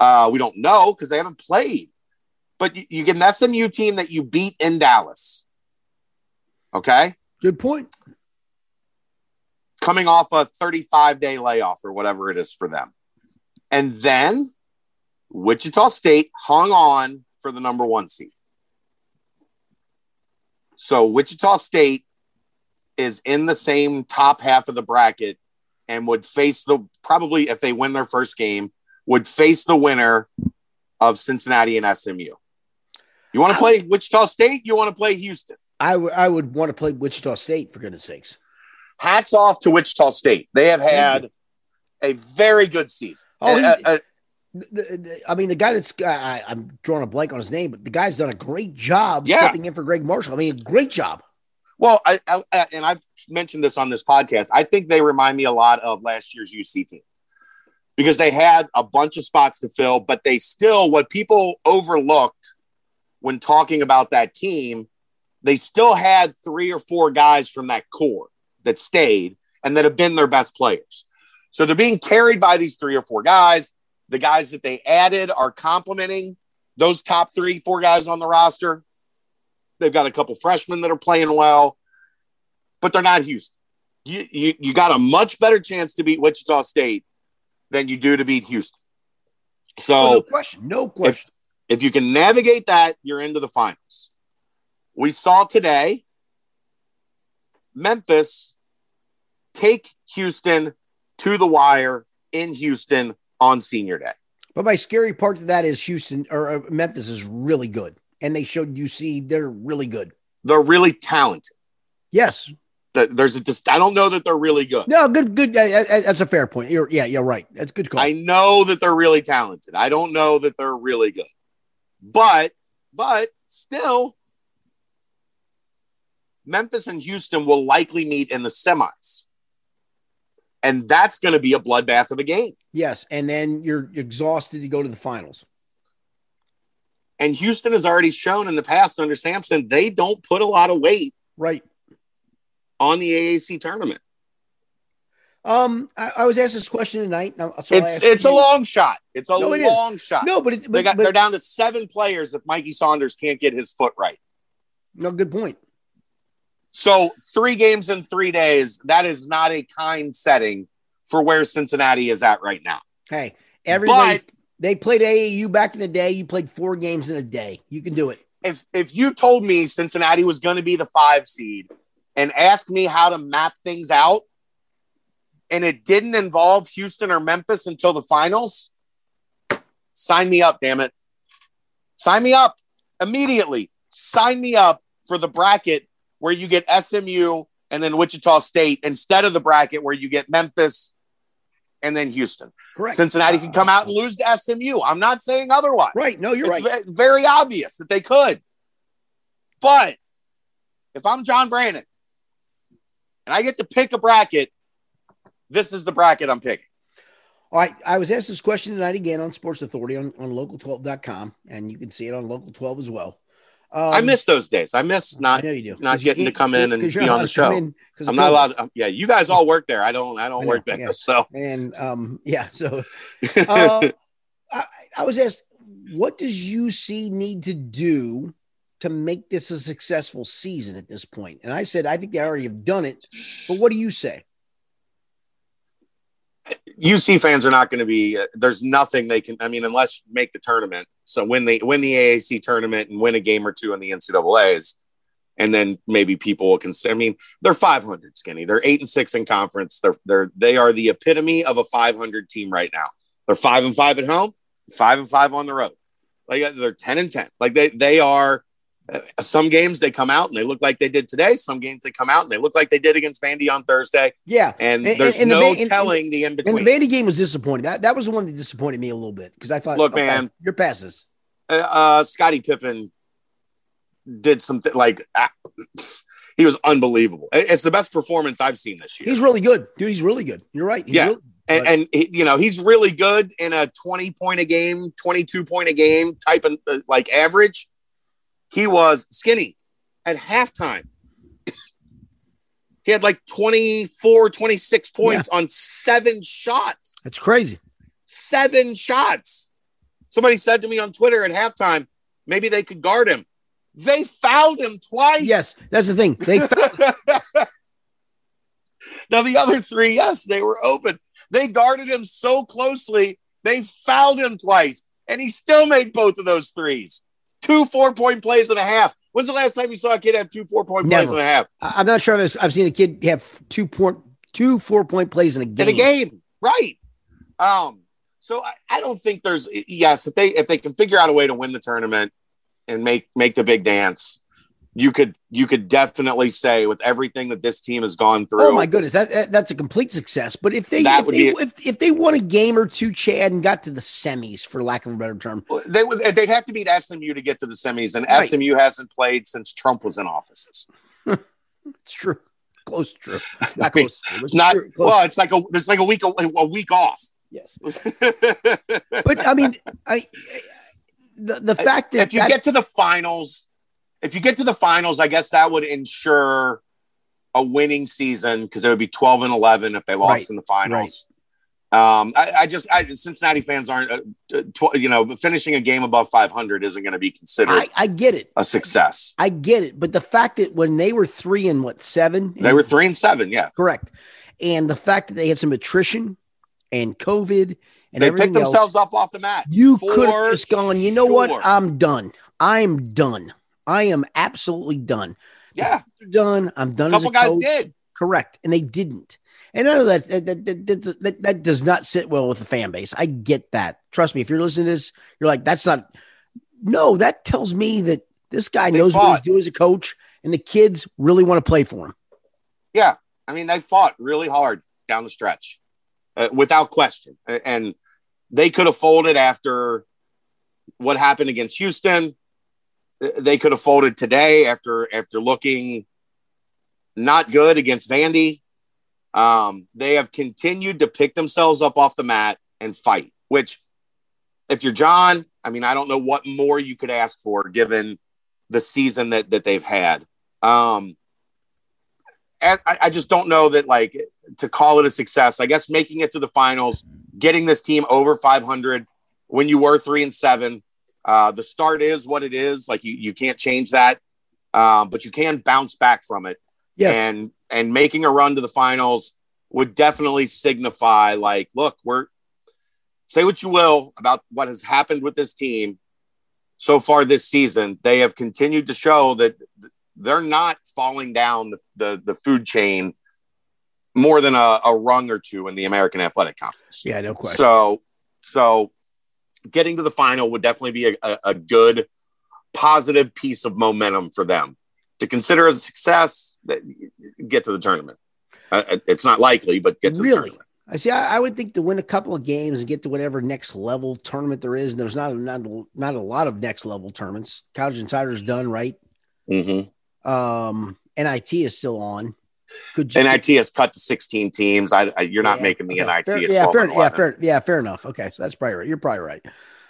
[SPEAKER 3] Uh, we don't know because they haven't played but you, you get an SMU team that you beat in Dallas. Okay.
[SPEAKER 2] Good point.
[SPEAKER 3] Coming off a 35 day layoff or whatever it is for them. And then Wichita State hung on for the number one seed. So Wichita State is in the same top half of the bracket and would face the probably if they win their first game would face the winner of Cincinnati and SMU. You want to play Wichita State? You want to play Houston?
[SPEAKER 2] I, w- I would want to play Wichita State for goodness sakes.
[SPEAKER 3] Hats off to Wichita State. They have had a very good season. Oh,
[SPEAKER 2] the, the, I mean, the guy that's I, am drawing a blank on his name, but the guy's done a great job yeah. stepping in for Gregg Marshall. I mean, great job.
[SPEAKER 3] Well, I, I, and I've mentioned this on this podcast. I think they remind me a lot of last year's UC team because they had a bunch of spots to fill, but they still what people overlooked when talking about that team, they still had three or four guys from that core that stayed and that have been their best players. So they're being carried by these three or four guys. The guys that they added are complementing those top three, four guys on the roster. They've got a couple freshmen that are playing well, but they're not Houston. You, you, you got a much better chance to beat Wichita State than you do to beat Houston. So,
[SPEAKER 2] oh, no question. No question.
[SPEAKER 3] If you can navigate that, you're into the finals. We saw today Memphis take Houston to the wire in Houston on senior day.
[SPEAKER 2] But my scary part to that is Houston or uh, Memphis is really good. And they showed UC they're really good.
[SPEAKER 3] They're really talented.
[SPEAKER 2] Yes.
[SPEAKER 3] There's a just I don't know that they're really good.
[SPEAKER 2] No, good, good. That's a fair point. You're, yeah, you're right. That's good call.
[SPEAKER 3] I know that they're really talented. I don't know that they're really good. But, but still, Memphis and Houston will likely meet in the semis. And that's going to be a bloodbath of a game.
[SPEAKER 2] Yes. And then you're exhausted to go to the finals.
[SPEAKER 3] And Houston has already shown in the past under Sampson, they don't put a lot of weight
[SPEAKER 2] right
[SPEAKER 3] on the AAC tournament.
[SPEAKER 2] Um, I, I, was asked this question tonight.
[SPEAKER 3] It's it's you. a long shot. It's a no, it long is. shot.
[SPEAKER 2] No, but, it's, but,
[SPEAKER 3] they got,
[SPEAKER 2] but,
[SPEAKER 3] they're down to seven players if Mikey Saunders can't get his foot right.
[SPEAKER 2] No, good point.
[SPEAKER 3] So three games in three days. That is not a kind setting for where Cincinnati is at right now.
[SPEAKER 2] Hey, everybody. But, they played AAU back in the day. You played four games in a day. You can do it.
[SPEAKER 3] If if you told me Cincinnati was going to be the five seed and asked me how to map things out, and it didn't involve Houston or Memphis until the finals, sign me up, damn it. Sign me up immediately. Sign me up for the bracket where you get SMU and then Wichita State instead of the bracket where you get Memphis and then Houston.
[SPEAKER 2] Correct.
[SPEAKER 3] Cincinnati can come out and uh-huh. lose to SMU. I'm not saying otherwise.
[SPEAKER 2] Right. No, you're
[SPEAKER 3] it's
[SPEAKER 2] right.
[SPEAKER 3] very obvious that they could. But if I'm John Brannen and I get to pick a bracket this is the bracket I'm picking.
[SPEAKER 2] All right. I was asked this question tonight again on Sports Authority on, on local12.com, and you can see it on local 12 as well. Um,
[SPEAKER 3] I miss those days. I miss
[SPEAKER 2] I
[SPEAKER 3] not.
[SPEAKER 2] know you do.
[SPEAKER 3] not
[SPEAKER 2] 'Cause you
[SPEAKER 3] getting to come in and be on the
[SPEAKER 2] allowed to come
[SPEAKER 3] show.
[SPEAKER 2] in
[SPEAKER 3] I'm not allowed. To, yeah, you guys all work there. I don't. I don't
[SPEAKER 2] I know,
[SPEAKER 3] work there.
[SPEAKER 2] yeah.
[SPEAKER 3] So
[SPEAKER 2] And um, yeah, so uh, I, I was asked, what does UC need to do to make this a successful season at this point? And I said, I think they already have done it. But what do you say?
[SPEAKER 3] UC fans are not going to be. Uh, there's nothing they can. I mean, unless you make the tournament. So win the win the AAC tournament and win a game or two in the NCAA's, and then maybe people will consider. I mean, they're 500 skinny. They're eight and six in conference. They're they're they are the epitome of a 500 team right now. They're five and five at home, five and five on the road. Like they're 10 and 10. Like they they are. Uh, some games they come out and they look like they did today. Some games they come out and they look like they did against Vandy on Thursday.
[SPEAKER 2] Yeah.
[SPEAKER 3] And,
[SPEAKER 2] And-
[SPEAKER 3] there's
[SPEAKER 2] and the
[SPEAKER 3] no
[SPEAKER 2] and-
[SPEAKER 3] telling the in between.
[SPEAKER 2] And the. Vandy game was disappointing. That that was the one that disappointed me a little bit because I thought,
[SPEAKER 3] Look,
[SPEAKER 2] okay,
[SPEAKER 3] man.
[SPEAKER 2] your passes.
[SPEAKER 3] uh, uh Scotty Pippen did something like uh, he was unbelievable. It's the best performance I've seen this year.
[SPEAKER 2] He's really good, dude. He's really good. You're right. He's
[SPEAKER 3] Yeah.
[SPEAKER 2] really-
[SPEAKER 3] and, and he, you know he's really good in a 20 point a game 22 point a game type of uh, like average he was skinny at halftime he had like 24 26 points on seven shots
[SPEAKER 2] that's crazy.
[SPEAKER 3] seven shots somebody said to me on twitter at halftime maybe they could guard him they fouled him twice
[SPEAKER 2] Yes, that's the thing. They
[SPEAKER 3] now the other three, yes, they were open. They guarded him so closely, they fouled him twice, and he still made both of those threes. Two four point plays and a half. When's the last time you saw a kid have two four point plays and a half
[SPEAKER 2] I'm not sure I've, I've seen a kid have two point two four point plays in a game.
[SPEAKER 3] in a game? Right. Um. So I, I don't think there's yes if they if they can figure out a way to win the tournament and make make the big dance, you could you could definitely say with everything that this team has gone through.
[SPEAKER 2] Oh my goodness, that, that- that's a complete success. But if they if they, if, if they won a game or two, Chad, and got to the semis, for lack of a better term,
[SPEAKER 3] They would. They'd have to beat SMU to get to the semis, and
[SPEAKER 2] Right.
[SPEAKER 3] SMU hasn't played since Trump was in offices.
[SPEAKER 2] it's true. Close, to true.
[SPEAKER 3] I
[SPEAKER 2] Not
[SPEAKER 3] mean,
[SPEAKER 2] close.
[SPEAKER 3] It's not
[SPEAKER 2] True, close.
[SPEAKER 3] well. It's like a. There's like a week. A week off.
[SPEAKER 2] yes, but I mean, I the the fact that
[SPEAKER 3] if you
[SPEAKER 2] that-
[SPEAKER 3] get to the finals, if you get to the finals, I guess that would ensure a winning season because it would be 12 and 11 if they lost
[SPEAKER 2] Right,
[SPEAKER 3] in the finals. Um, I, I just, I, Cincinnati fans aren't, uh, tw- you know, finishing a game above 500 isn't going to be considered
[SPEAKER 2] I, I get it.
[SPEAKER 3] a success.
[SPEAKER 2] I get it. But the fact that when they were three and what seven,
[SPEAKER 3] They were three and seven. Yeah.
[SPEAKER 2] correct, and the fact that they had some attrition and COVID and
[SPEAKER 3] they picked themselves
[SPEAKER 2] else,
[SPEAKER 3] up off the mat.
[SPEAKER 2] you could have just gone. You know what? I'm done. I'm done. I am absolutely done.
[SPEAKER 3] yeah.
[SPEAKER 2] Done. I'm
[SPEAKER 3] A
[SPEAKER 2] done.
[SPEAKER 3] couple
[SPEAKER 2] as a
[SPEAKER 3] guys
[SPEAKER 2] coach.
[SPEAKER 3] did.
[SPEAKER 2] Correct, and they didn't. And I know that that, that, that, that that does not sit well with the fan base. I get that. Trust me, if you're listening to this, you're like, that's not. No, that tells me that this guy
[SPEAKER 3] They
[SPEAKER 2] knows what he's doing as a coach, and the kids really want to play for him.
[SPEAKER 3] Yeah. I mean, they fought really hard down the stretch uh, without question. And they could have folded after what happened against Houston. They could have folded today after after looking not good against Vandy. Um, they have continued to pick themselves up off the mat and fight, which if you're John, I mean, I don't know what more you could ask for given the season that that they've had. Um, I, I just don't know that like to call it a success. I guess making it to the finals, getting this team over 500 when you were three and seven. Uh, the start is what it is. Like you, you can't change that, um, but you can bounce back from it.
[SPEAKER 2] Yes,
[SPEAKER 3] And and making a run to the finals would definitely signify like, look, we're say what you will about what has happened with this team so far this season. They have continued to show that they're not falling down the, the, the food chain more than a, a rung or two in the American Athletic Conference.
[SPEAKER 2] yeah, no question.
[SPEAKER 3] So, so getting to the final would definitely be a, a, good, positive piece of momentum for them to consider as a success. That get to the tournament. Uh, it's not likely, but get to the
[SPEAKER 2] Really?
[SPEAKER 3] tournament.
[SPEAKER 2] I see. I, I would think to win a couple of games and get to whatever next level tournament there is. And there's not not not a lot of next level tournaments. College Insider's done right.
[SPEAKER 3] Mm-hmm.
[SPEAKER 2] Um, NIT is still on. Could you?
[SPEAKER 3] NIT has cut to 16 teams. I, I you're not
[SPEAKER 2] Yeah,
[SPEAKER 3] making the
[SPEAKER 2] okay.
[SPEAKER 3] NIT
[SPEAKER 2] Fair-
[SPEAKER 3] at
[SPEAKER 2] yeah, fair, yeah, fair, yeah, fair enough. Okay, so that's probably right. You're probably right.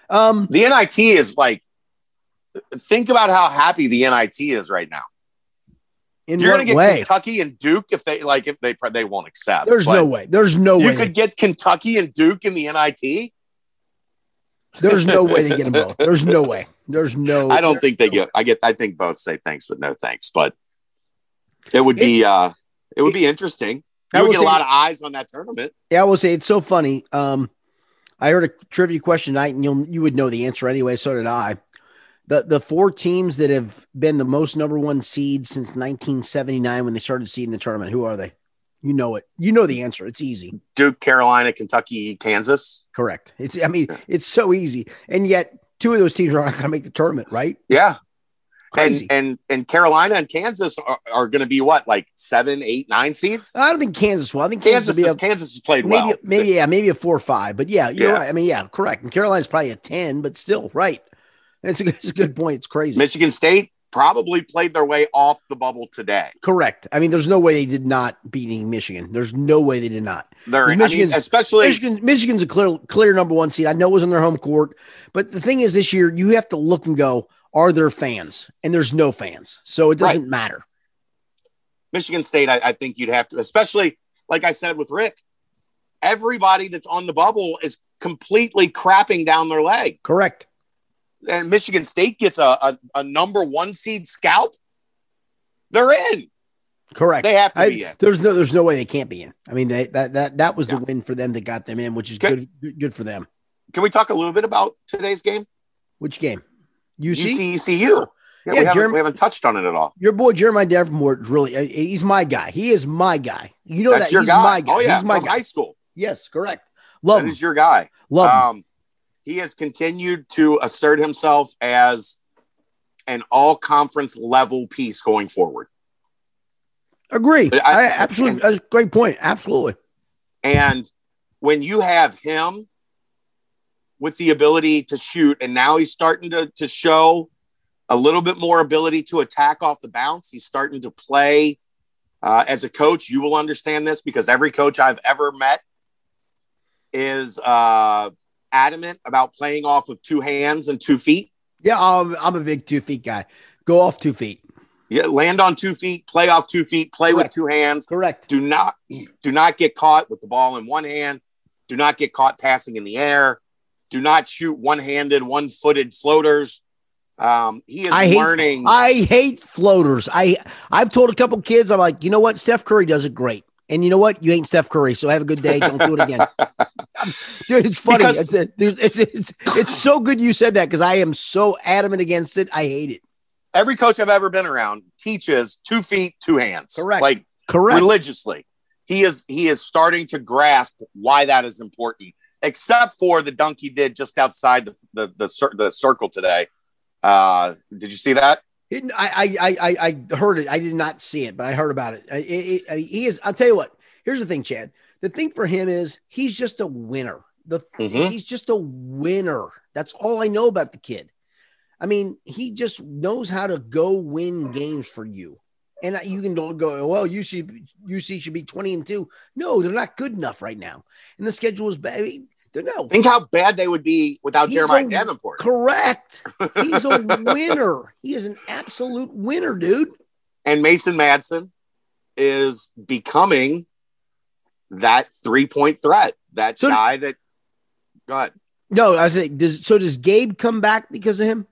[SPEAKER 2] Um,
[SPEAKER 3] The NIT is like think about how happy the NIT is right now.
[SPEAKER 2] In
[SPEAKER 3] You're going to get
[SPEAKER 2] way?
[SPEAKER 3] Kentucky and Duke if they like if they they won't accept.
[SPEAKER 2] There's no way. There's no
[SPEAKER 3] You
[SPEAKER 2] way.
[SPEAKER 3] You could get Kentucky and Duke in the NIT.
[SPEAKER 2] There's no way they get them both. There's no way. There's no.
[SPEAKER 3] I don't think they get. I get. I think both say thanks, but no thanks. But it would be. uh It would be interesting.
[SPEAKER 2] I
[SPEAKER 3] You would get a lot of eyes on that tournament.
[SPEAKER 2] Yeah, I will say it's so funny. Um, I heard a trivia question tonight, and you'll you would know the answer anyway. So did I. The the four teams that have been the most number one seeds since 1979 when they started seeding the tournament. Who are they? You know it. You know the answer. It's easy.
[SPEAKER 3] Duke, Carolina, Kentucky, Kansas.
[SPEAKER 2] Correct. It's. I mean, it's so easy, and yet two of those teams are not going to make the tournament, right?
[SPEAKER 3] Yeah,
[SPEAKER 2] Crazy.
[SPEAKER 3] and and and Carolina and Kansas are, are going to be what like seven, eight, nine seeds.
[SPEAKER 2] I don't think Kansas will. I think Kansas,
[SPEAKER 3] Kansas
[SPEAKER 2] will be
[SPEAKER 3] is,
[SPEAKER 2] a,
[SPEAKER 3] Kansas has played
[SPEAKER 2] maybe
[SPEAKER 3] well.
[SPEAKER 2] maybe yeah maybe a four or five, but yeah, you're
[SPEAKER 3] Yeah.
[SPEAKER 2] right. I mean, yeah, correct. And Carolina's probably a ten, but still right. It's a, it's a good point. It's crazy.
[SPEAKER 3] Michigan State probably played their way off the bubble today.
[SPEAKER 2] Correct. I mean, there's no way they did not beating Michigan. There's no way they did not.
[SPEAKER 3] They're, I mean,
[SPEAKER 2] Michigan's-
[SPEAKER 3] especially
[SPEAKER 2] Michigan, Michigan's a clear, clear number one seed. I know it was on their home court, but the thing is, this year you have to look and go: Are there fans? And there's no fans, so it doesn't matter.
[SPEAKER 3] Michigan State. I, I think you'd have to, especially like I said with Rick. Everybody that's on the bubble is completely crapping down their leg,
[SPEAKER 2] Correct.
[SPEAKER 3] and Michigan State gets a, a, a number one seed scalp. They're in.
[SPEAKER 2] Correct.
[SPEAKER 3] They have to
[SPEAKER 2] I-
[SPEAKER 3] be in.
[SPEAKER 2] there's no, there's no way they can't be in. I mean, they, that that that was
[SPEAKER 3] Yeah.
[SPEAKER 2] the win for them that got them in, which is good, good, good for them.
[SPEAKER 3] Can we talk a little bit about today's game?
[SPEAKER 2] Which game? UC.
[SPEAKER 3] ECU. Yeah,
[SPEAKER 2] Yeah,
[SPEAKER 3] we, haven't,
[SPEAKER 2] Jeremy-
[SPEAKER 3] we haven't touched on it at all.
[SPEAKER 2] Your boy Jeremiah Davenport is really uh, he's my guy. He is my guy. You know
[SPEAKER 3] That's
[SPEAKER 2] that
[SPEAKER 3] your
[SPEAKER 2] he's
[SPEAKER 3] guy.
[SPEAKER 2] my guy.
[SPEAKER 3] Oh yeah,
[SPEAKER 2] he's my
[SPEAKER 3] from
[SPEAKER 2] guy.
[SPEAKER 3] high school.
[SPEAKER 2] Yes, correct. Love
[SPEAKER 3] That
[SPEAKER 2] him.
[SPEAKER 3] is your guy.
[SPEAKER 2] Love him.
[SPEAKER 3] Um, he has continued to assert himself as an all conference level piece going forward.
[SPEAKER 2] Agree.
[SPEAKER 3] I-
[SPEAKER 2] I, absolutely. That's a great point. Absolutely.
[SPEAKER 3] And when you have him with the ability to shoot, and now he's starting to, to show a little bit more ability to attack off the bounce, he's starting to play. Uh, as a coach, you will understand this because every coach I've ever met is uh, adamant about playing off of two hands and two feet.
[SPEAKER 2] Yeah, I'm, I'm a big two feet guy. Go off two feet.
[SPEAKER 3] Yeah, land on two feet, play off two feet, play
[SPEAKER 2] Correct.
[SPEAKER 3] with two hands.
[SPEAKER 2] Correct.
[SPEAKER 3] Do not do not get caught with the ball in one hand. Do not get caught passing in the air. Do not shoot one-handed, one-footed floaters. Um, he is
[SPEAKER 2] I hate-
[SPEAKER 3] learning.
[SPEAKER 2] I hate floaters. I I've told a couple kids, I'm like, you know what? Steph Curry does it great. And you know what? You ain't Steph Curry, so have a good day. Don't do it again, dude. It's funny.
[SPEAKER 3] Because-
[SPEAKER 2] it's, it's, it's it's it's so good you said that because I am so adamant against it. I hate it.
[SPEAKER 3] Every coach I've ever been around teaches two feet, two hands.
[SPEAKER 2] Correct.
[SPEAKER 3] Like
[SPEAKER 2] Correct.
[SPEAKER 3] religiously. He is he is starting to grasp why that is important. Except for the dunk he did just outside the the the, the circle today. Uh, did you see that?
[SPEAKER 2] It- I, I, I, I heard it. I did not see it, but I heard about it. It- it- he is. I'll tell you what. Here's the thing, Chad. The thing for him is he's just a winner. The
[SPEAKER 3] Mhm.
[SPEAKER 2] he's just a winner. That's all I know about the kid. I mean, he just knows how to go win games for you. And you can go, well, UC UC should be 20 and 2. No, they're not good enough right now. And the schedule is bad. I mean, they're no
[SPEAKER 3] Think how bad they would be without
[SPEAKER 2] He's
[SPEAKER 3] Jeremiah
[SPEAKER 2] a-
[SPEAKER 3] Davenport.
[SPEAKER 2] correct. He's a winner. He is an absolute winner, dude.
[SPEAKER 3] and Mason Madsen is becoming that three point threat. That
[SPEAKER 2] So-
[SPEAKER 3] guy that got
[SPEAKER 2] No, I say, does so does Gabe come back because of him?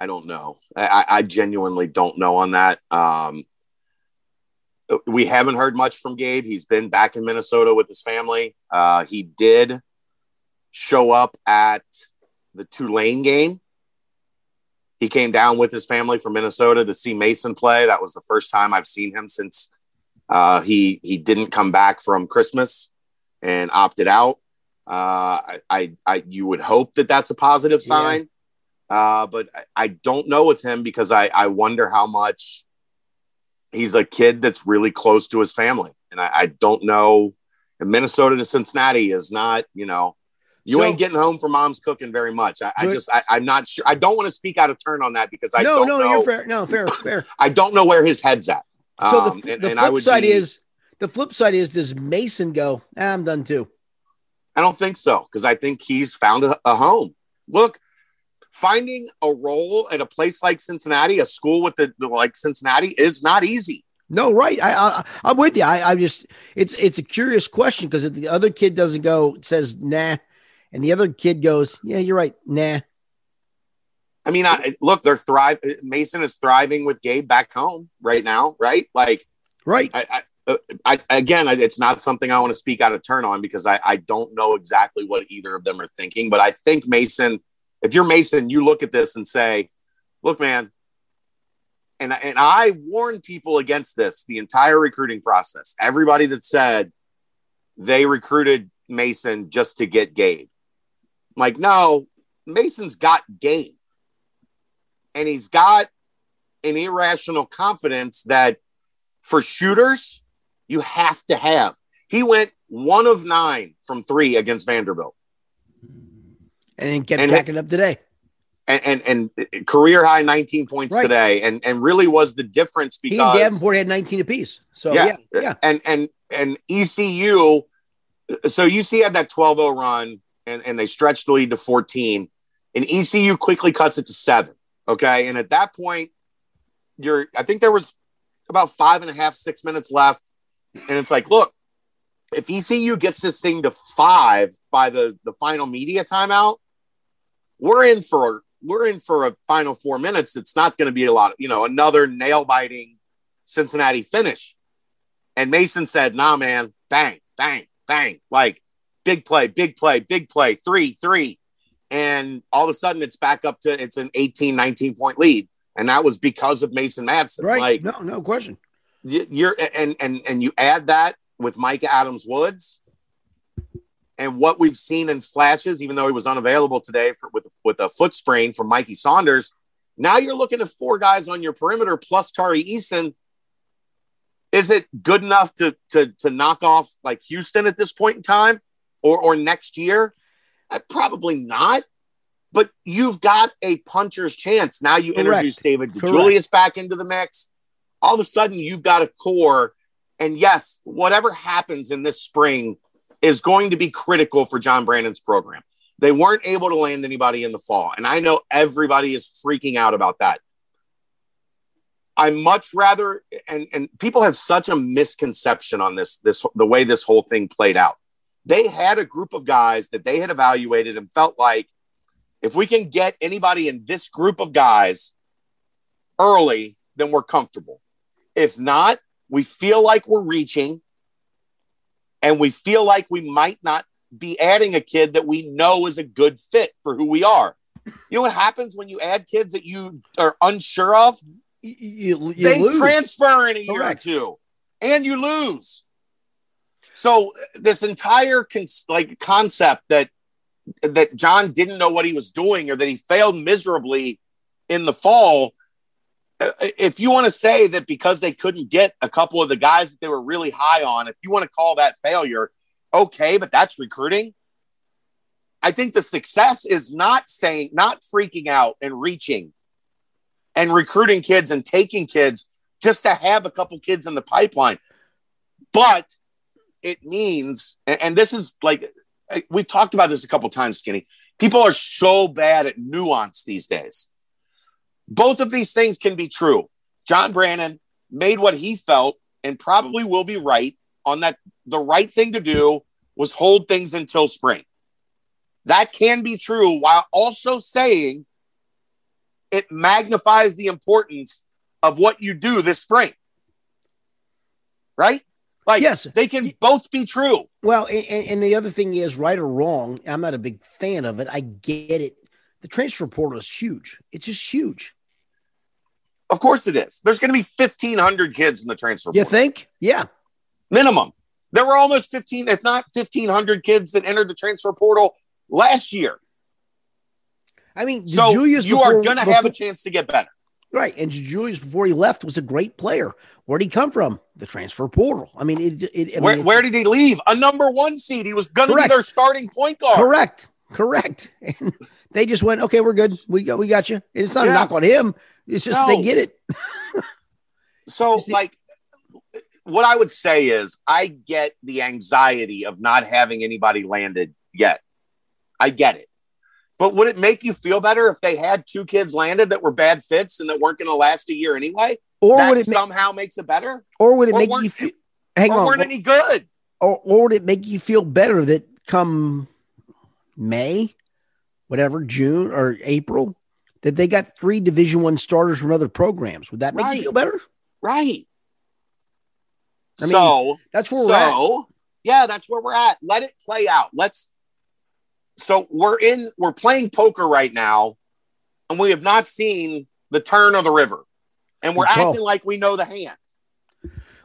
[SPEAKER 3] I don't know. I, I- genuinely don't know on that. Um, we haven't heard much from Gabe. He's been back in Minnesota with his family. Uh, he did show up at the Tulane game. He came down with his family from Minnesota to see Mason play. That was the first time I've seen him since uh, he he didn't come back from Christmas and opted out. Uh, I, I, I you would hope that that's a positive sign. Uh, but I, I don't know with him because I, I wonder how much he's a kid that's really close to his family. And I, I don't know. And Minnesota to Cincinnati is not, you know, you
[SPEAKER 2] So-
[SPEAKER 3] ain't getting home for mom's cooking very much. I, I just, I, I'm not sure. I don't want to speak out of turn on that because I
[SPEAKER 2] no,
[SPEAKER 3] don't
[SPEAKER 2] no,
[SPEAKER 3] know.
[SPEAKER 2] you're fair. No, fair, fair.
[SPEAKER 3] I don't know where his head's at.
[SPEAKER 2] So
[SPEAKER 3] Um,
[SPEAKER 2] the,
[SPEAKER 3] and-
[SPEAKER 2] the
[SPEAKER 3] and I
[SPEAKER 2] flip
[SPEAKER 3] would
[SPEAKER 2] side
[SPEAKER 3] be-
[SPEAKER 2] is the flip side is does Mason go? "Ah, I'm done too.
[SPEAKER 3] I don't think so because I think he's found a, a home. Look, finding a role at a place like Cincinnati, a school with the, like Cincinnati, is not easy.
[SPEAKER 2] No, right. I, I I'm with you. I, I just it's it's a curious question because if the other kid doesn't go, it says nah, and the other kid goes, yeah, you're right, nah.
[SPEAKER 3] I mean, I, look, they're thrive. Mason is thriving with Gabe back home right now, right? Like,
[SPEAKER 2] right.
[SPEAKER 3] I, I, uh, I, again, it's not something I want to speak out of turn on because I, I don't know exactly what either of them are thinking. But I think Mason, if you're Mason, you look at this and say, look, man, and, and I warned people against this the entire recruiting process. Everybody that said they recruited Mason just to get Gabe. I'm like, no, Mason's got Gabe. And he's got an irrational confidence that for shooters, you have to have. He went one of nine from three against Vanderbilt.
[SPEAKER 2] And then kept and packing up today
[SPEAKER 3] and, and, and career high 19 points right. today, and and really was the difference because he
[SPEAKER 2] and Davenport had 19 apiece. So yeah, yeah, yeah.
[SPEAKER 3] and and and ECU. So UC had that 12-0 run, and, and they stretched the lead to 14, and ECU quickly cuts it to seven. Okay, and at that point, you're. I think there was about five and a half, six minutes left, and it's like, look, if ECU gets this thing to five by the the final media timeout, we're in for we're in for a final four minutes. It's not going to be a lot of, you know, another nail biting Cincinnati finish. And Mason said, nah, man, bang, bang, bang, like big play, big play, big play, three, three. And all of a sudden it's back up to, it's an 18, 19 point lead. And that was because of Mason Madsen.
[SPEAKER 2] Right.
[SPEAKER 3] Like,
[SPEAKER 2] no, no question.
[SPEAKER 3] You're, and, and, and you add that with Mike Adams Woods and what we've seen in flashes, even though he was unavailable today for, with with a foot sprain from Mikey Saunders, now you're looking at four guys on your perimeter plus Tari Eason. Is it good enough to to to knock off like Houston at this point in time, or or next year? Uh, probably not. But you've got a puncher's chance. Now you Correct. introduce David Julius back into the mix. All of a sudden, you've got a core. And yes, whatever happens in this spring is going to be critical for John Brannen's program. They weren't able to land anybody in the fall. And I know everybody is freaking out about that. I much rather, and, and people have such a misconception on this, this the way this whole thing played out. They had a group of guys that they had evaluated and felt like if we can get anybody in this group of guys early, then we're comfortable. If not, we feel like we're reaching and we feel like we might not be adding a kid that we know is a good fit for who we are. You know what happens when you add kids that you are unsure of?
[SPEAKER 2] You, you
[SPEAKER 3] they
[SPEAKER 2] lose.
[SPEAKER 3] transfer in a year Correct. or two, and you lose. So this entire con- like concept that that John didn't know what he was doing or that he failed miserably in the fall Uh, if you want to say that because they couldn't get a couple of the guys that they were really high on, if you want to call that failure, okay, but that's recruiting. I think the success is not saying, not freaking out and reaching and recruiting kids and taking kids just to have a couple kids in the pipeline. But it means, and this is like, we've talked about this a couple times, Skinny. People are so bad at nuance these days. Both of these things can be true. John Brannen made what he felt and probably will be right on that. The right thing to do was hold things until spring. That can be true while also saying it magnifies the importance of what you do this spring. Right? Like, yes, they can both be true.
[SPEAKER 2] Well, and, and, the other thing is, right or wrong, I'm not a big fan of it. I get it. The transfer portal is huge. It's just huge.
[SPEAKER 3] Of course it is. There's going to be 1,500 kids in the transfer.
[SPEAKER 2] You think? Yeah.
[SPEAKER 3] Minimum. There were almost 15, if not 1,500 kids that entered the transfer portal last year.
[SPEAKER 2] I mean,
[SPEAKER 3] so Julius you before, are going to have a chance to get better.
[SPEAKER 2] Right. And Julius, before he left, was a great player. Where'd he come from? The transfer portal. I mean, it. it I
[SPEAKER 3] where,
[SPEAKER 2] mean,
[SPEAKER 3] where did he leave? A number one seed. He was going to be their starting point guard.
[SPEAKER 2] Correct. Correct. And they just went, okay, we're good. We got, we got you. It's not yeah. a knock on him. It's just no. they get it.
[SPEAKER 3] so, like, what I would say is, I get the anxiety of not having anybody landed yet. I get it. But would it make you feel better if they had two kids landed that were bad fits and that weren't going to last a year anyway?
[SPEAKER 2] Or
[SPEAKER 3] that
[SPEAKER 2] would it ma-
[SPEAKER 3] somehow makes it better?
[SPEAKER 2] or would it
[SPEAKER 3] or
[SPEAKER 2] make you feel hang
[SPEAKER 3] or
[SPEAKER 2] on
[SPEAKER 3] weren't any good?
[SPEAKER 2] or, or would it make you feel better that come May, whatever, June or April, that they got three division one starters from other programs? Would that make
[SPEAKER 3] Right.
[SPEAKER 2] you feel better?
[SPEAKER 3] Right.
[SPEAKER 2] I mean,
[SPEAKER 3] so
[SPEAKER 2] That's where we're at.
[SPEAKER 3] yeah, that's where we're at. Let it play out. Let's. So we're in. We're playing poker right now, and we have not seen the turn of the river, and we're
[SPEAKER 2] Good call.
[SPEAKER 3] acting like we know the hand.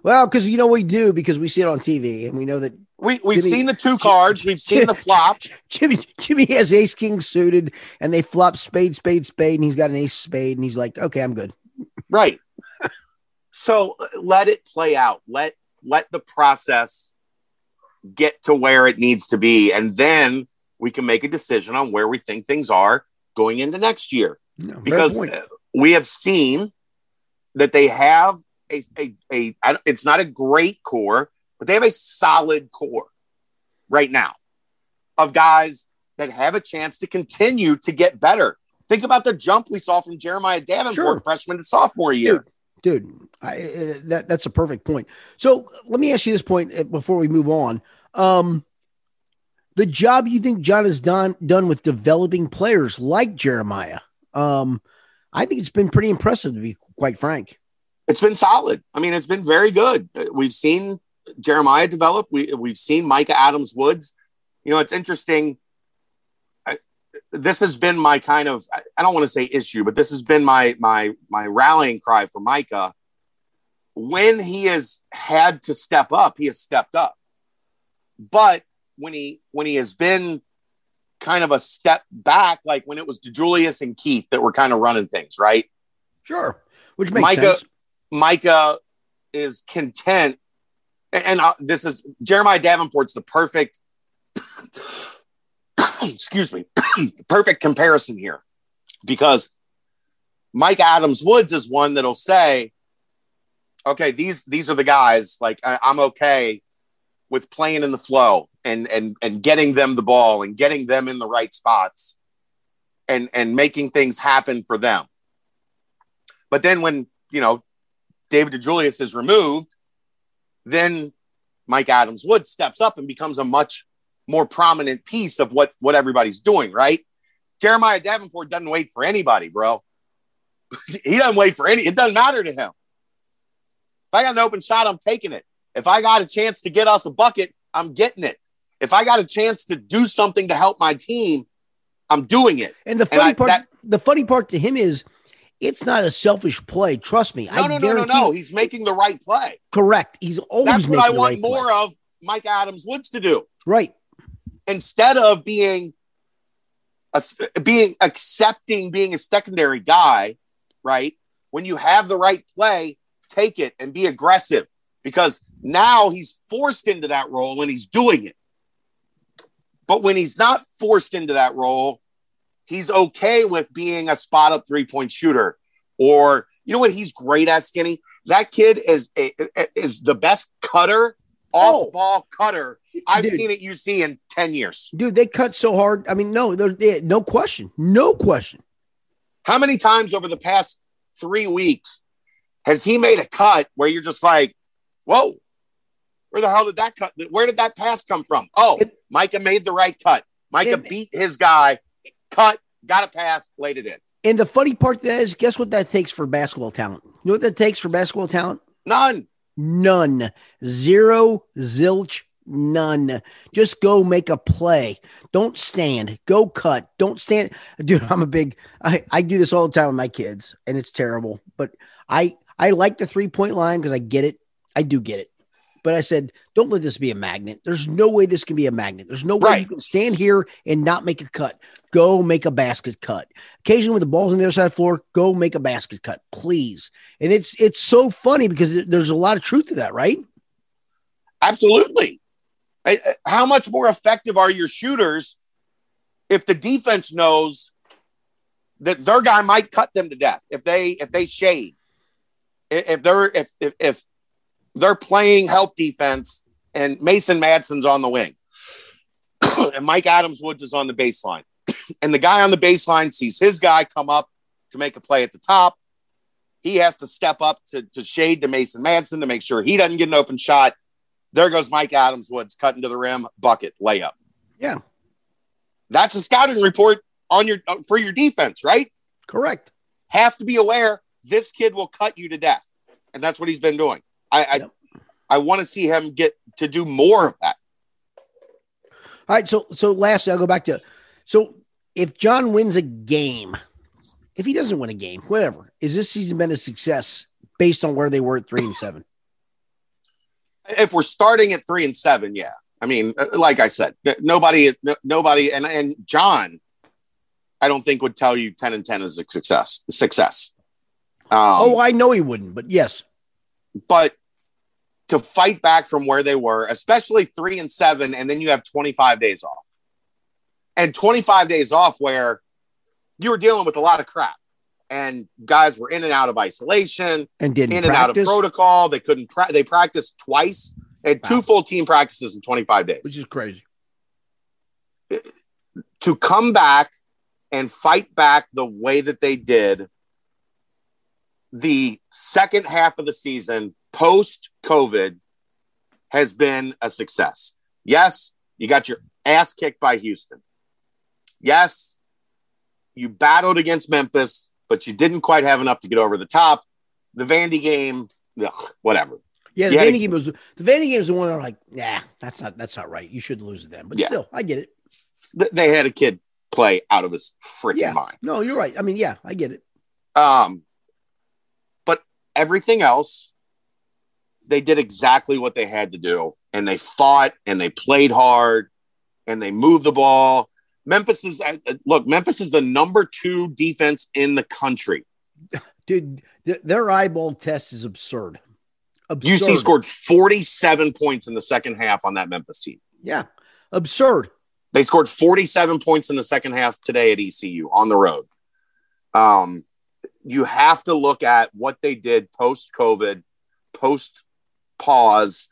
[SPEAKER 2] Well, because you know we do because we see it on TV and we know that
[SPEAKER 3] We we've
[SPEAKER 2] Jimmy-
[SPEAKER 3] seen the two cards. We've seen the flop.
[SPEAKER 2] Jimmy Jimmy has ace king suited and they flop spade spade spade and he's got an ace spade and he's like, okay, I'm good.
[SPEAKER 3] Right. so let it play out. Let let the process get to where it needs to be, and then we can make a decision on where we think things are going into next year.
[SPEAKER 2] No,
[SPEAKER 3] because uh, we have seen that they have a, a, a it's not a great core, but they have a solid core right now of guys that have a chance to continue to get better. Think about the jump we saw from Jeremiah Davenport,
[SPEAKER 2] Sure.
[SPEAKER 3] freshman to sophomore year.
[SPEAKER 2] dude I, uh, that that's a perfect point so let me ask you this point uh, before we move on um the job you think john has done done with developing players like jeremiah um i think it's been pretty impressive to be quite frank
[SPEAKER 3] It's been solid. I mean, it's been very good. We've seen Jeremiah develop. We we've seen Mika Adams Woods. You know, it's interesting. I, this has been my kind of I, I don't want to say issue, but this has been my my my rallying cry for Mika. When he has had to step up, he has stepped up. But when he when he has been kind of a step back, like when it was DeJulius and Keith that were kind of running things, right?
[SPEAKER 2] sure which makes
[SPEAKER 3] Mika-
[SPEAKER 2] sense
[SPEAKER 3] Mika is content, and, and, uh, this is Jeremiah Davenport's the perfect, excuse me, perfect comparison here, because Mike Adams Woods is one that'll say, "Okay, these these are the guys. Like I, I'm okay with playing in the flow and and and getting them the ball and getting them in the right spots, and and making things happen for them." But then when you know David DeJulius is removed, then Mike Adams Wood steps up and becomes a much more prominent piece of what what everybody's doing, right? Jeremiah Davenport doesn't wait for anybody, bro. he doesn't wait for any. It doesn't matter to him. If I got an open shot, I'm taking it. If I got a chance to get us a bucket, I'm getting it. If I got a chance to do something to help my team, I'm doing it.
[SPEAKER 2] and the
[SPEAKER 3] And
[SPEAKER 2] funny
[SPEAKER 3] I-
[SPEAKER 2] part
[SPEAKER 3] that-
[SPEAKER 2] the funny part to him is it's not a selfish play trust me
[SPEAKER 3] No,
[SPEAKER 2] i
[SPEAKER 3] no, no, no, no. He's making the right play.
[SPEAKER 2] correct he's always
[SPEAKER 3] That's what I want
[SPEAKER 2] right play.
[SPEAKER 3] more of Mike Adams Woods to do.
[SPEAKER 2] right
[SPEAKER 3] instead of being a, being accepting being a secondary guy, right? When you have the right play, take it and be aggressive because now he's forced into that role and he's doing it. But when he's not forced into that role, he's okay with being a spot up three point shooter. Or you know what he's great at, Skinny? That kid is a, is the best cutter,
[SPEAKER 2] Oh.
[SPEAKER 3] off ball cutter I've
[SPEAKER 2] Dude.
[SPEAKER 3] seen at UC in 10 years.
[SPEAKER 2] dude they cut so hard i mean no no question no question
[SPEAKER 3] How many times over the past three weeks has he made a cut where you're just like, whoa, where the hell did that cut? Where did that pass come from? Oh,
[SPEAKER 2] It-
[SPEAKER 3] Mika made the right cut. Mika
[SPEAKER 2] And-
[SPEAKER 3] beat his guy, cut, got a pass, laid it in.
[SPEAKER 2] And the funny part that is, guess what that takes for basketball talent? You know what that takes for basketball talent?
[SPEAKER 3] None.
[SPEAKER 2] None. Zero, zilch, none. Just go make a play. Don't stand. Go cut. Don't stand. Dude, I'm a big, I, I do this all the time with my kids, and it's terrible. But I I like the three point line because I get it. I do get it. But I said, don't let this be a magnet. There's no way this can be a magnet. There's no way
[SPEAKER 3] Right.
[SPEAKER 2] you can stand here and not make a cut. Go make a basket cut. Occasionally, when the ball's on the other side of the floor, go make a basket cut, please. And it's it's so funny because there's a lot of truth to that, right?
[SPEAKER 3] Absolutely. I- I- How much more effective are your shooters if the defense knows that their guy might cut them to death if they if they shade if they're if if, if they're playing help defense and Mason Madsen's on the wing and Mike Adams Woods is on the baseline and the guy on the baseline sees his guy come up to make a play at the top. He has to step up to, to shade to Mason Madsen to make sure he doesn't get an open shot. There goes Mike Adams Woods cutting to the rim, bucket, layup.
[SPEAKER 2] Yeah,
[SPEAKER 3] That's a scouting report on your uh, for your defense, right?
[SPEAKER 2] correct.
[SPEAKER 3] Have to be aware this kid will cut you to death, and that's what he's been doing. I I,
[SPEAKER 2] Yep.
[SPEAKER 3] I want to see him get to do more of that.
[SPEAKER 2] All right, so so lastly, I'll go back to so if John wins a game, if he doesn't win a game, whatever, is this season been a success based on where they were at three and seven?
[SPEAKER 3] if we're starting at three and seven, yeah. I mean, uh, like I said, nobody, nobody, and and John, I don't think would tell you ten and ten is a success. Success. Um,
[SPEAKER 2] oh, I know he wouldn't, but yes,
[SPEAKER 3] but to fight back from where they were, especially three and seven, and then you have twenty five days off, and twenty five days off where you were dealing with a lot of crap, and guys were in and out of isolation
[SPEAKER 2] and didn't
[SPEAKER 3] in and out of protocol. They couldn't. Pra- they practiced twice. and had two full team practices in 25 days.
[SPEAKER 2] which is crazy.
[SPEAKER 3] to come back and fight back the way that they did the second half of the season post COVID has been a success. Yes, you got your ass kicked by Houston. Yes, you battled against Memphis, but you didn't quite have enough to get over the top. The Vandy game, ugh, whatever.
[SPEAKER 2] Yeah, the
[SPEAKER 3] Yeah,
[SPEAKER 2] Vandy
[SPEAKER 3] they-
[SPEAKER 2] game was the Vandy game is the one I'm like, nah, that's not that's not right. You should lose to them, but
[SPEAKER 3] Yeah.
[SPEAKER 2] still, I get it.
[SPEAKER 3] Th- They had a kid play out of his freaking
[SPEAKER 2] Yeah.
[SPEAKER 3] mind.
[SPEAKER 2] No, you're right. I mean, yeah, I get it.
[SPEAKER 3] Um, everything else, they did exactly what they had to do, and they fought and they played hard and they moved the ball. Memphis is uh, uh, look. Memphis is the number two defense in the country.
[SPEAKER 2] Dude, th- their eyeball test is absurd. Absurd.
[SPEAKER 3] UC scored forty-seven points in the second half on that Memphis team.
[SPEAKER 2] Yeah, absurd.
[SPEAKER 3] They scored forty-seven points in the second half today at ECU on the road. Um, you have to look at what they did post COVID, post pause,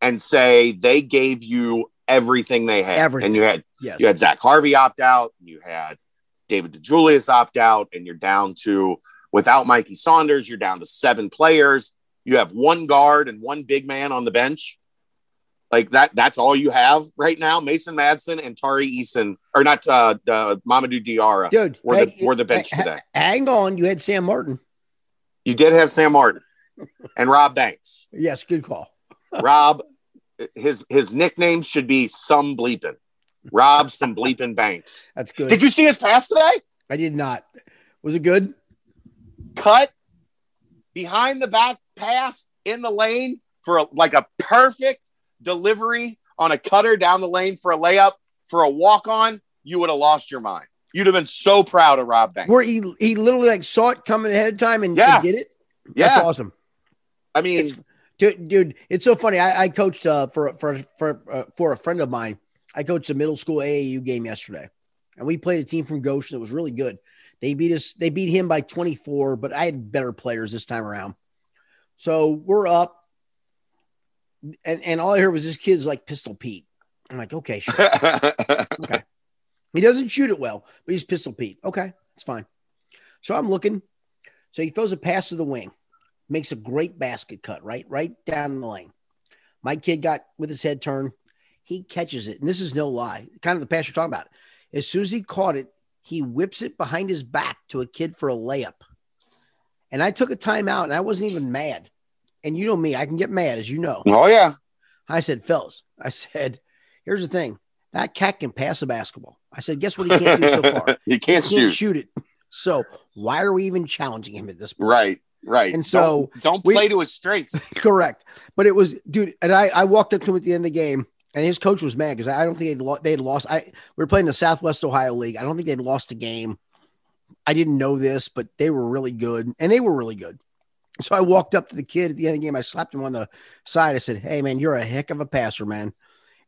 [SPEAKER 3] and say they gave you everything they had.
[SPEAKER 2] Everything.
[SPEAKER 3] And you had
[SPEAKER 2] Yes.
[SPEAKER 3] you had Zach Harvey opt out, you had David DeJulius opt out, and you're down to without Mikey Saunders, you're down to seven players. You have one guard and one big man on the bench. Like that, that's all you have right now. Mason Madsen and Tari Eason, or not uh, uh Mamadou Diarra.
[SPEAKER 2] Dude,
[SPEAKER 3] We're the-
[SPEAKER 2] hey,
[SPEAKER 3] we're the bench
[SPEAKER 2] ha-
[SPEAKER 3] today.
[SPEAKER 2] Hang on, you had Sam Martin.
[SPEAKER 3] You did have Sam Martin and Rob Banks.
[SPEAKER 2] Yes, good call.
[SPEAKER 3] Rob, his his nickname should be some bleeping. Rob some bleeping Banks.
[SPEAKER 2] That's good.
[SPEAKER 3] Did you see his pass today?
[SPEAKER 2] I did not. Was it good?
[SPEAKER 3] Cut behind the back pass in the lane for a, like a perfect delivery on a cutter down the lane for a layup for a walk on. You would have lost your mind. You'd have been so proud of Rob Banks.
[SPEAKER 2] Where he he literally like saw it coming ahead of time and,
[SPEAKER 3] Yeah.
[SPEAKER 2] and did it. That's
[SPEAKER 3] yeah,
[SPEAKER 2] awesome.
[SPEAKER 3] I mean,
[SPEAKER 2] Dude, dude, it's so funny. I, I coached uh, for for for uh, for a friend of mine. I coached a middle school AAU game yesterday, and we played a team from Goshen that was really good. They beat us. They beat him by 24, but I had better players this time around. So we're up, and and all I heard was this kid's like Pistol Pete. I'm like, okay, sure. Okay. He doesn't shoot it well, but he's Pistol Pete. Okay, it's fine. So I'm looking. So he throws a pass to the wing, makes a great basket cut, right, right down the lane. My kid got with his head turned. He catches it, and this is no lie. Kind of the pass you're talking about. As soon as he caught it, he whips it behind his back to a kid for a layup. And I took a timeout, and I wasn't even mad. And you know me, I can get mad, as you know.
[SPEAKER 3] oh yeah,
[SPEAKER 2] I said, fellas, I said, here's the thing. That cat can pass a basketball. I said, guess what he can't do so far?
[SPEAKER 3] you can't
[SPEAKER 2] he can't
[SPEAKER 3] shoot.
[SPEAKER 2] shoot it. So why are we even challenging him at this point?
[SPEAKER 3] Right, right.
[SPEAKER 2] And so
[SPEAKER 3] don't, don't
[SPEAKER 2] we-
[SPEAKER 3] play to his strengths.
[SPEAKER 2] Correct. But it was, dude, and I, I walked up to him at the end of the game, and his coach was mad because I don't think they'd, lo- they had lost. I we were playing the Southwest Ohio League. I don't think they'd lost a game. I didn't know this, but they were really good, and they were really good. So I walked up to the kid at the end of the game. I slapped him on the side. I said, "Hey, man, you're a heck of a passer, man."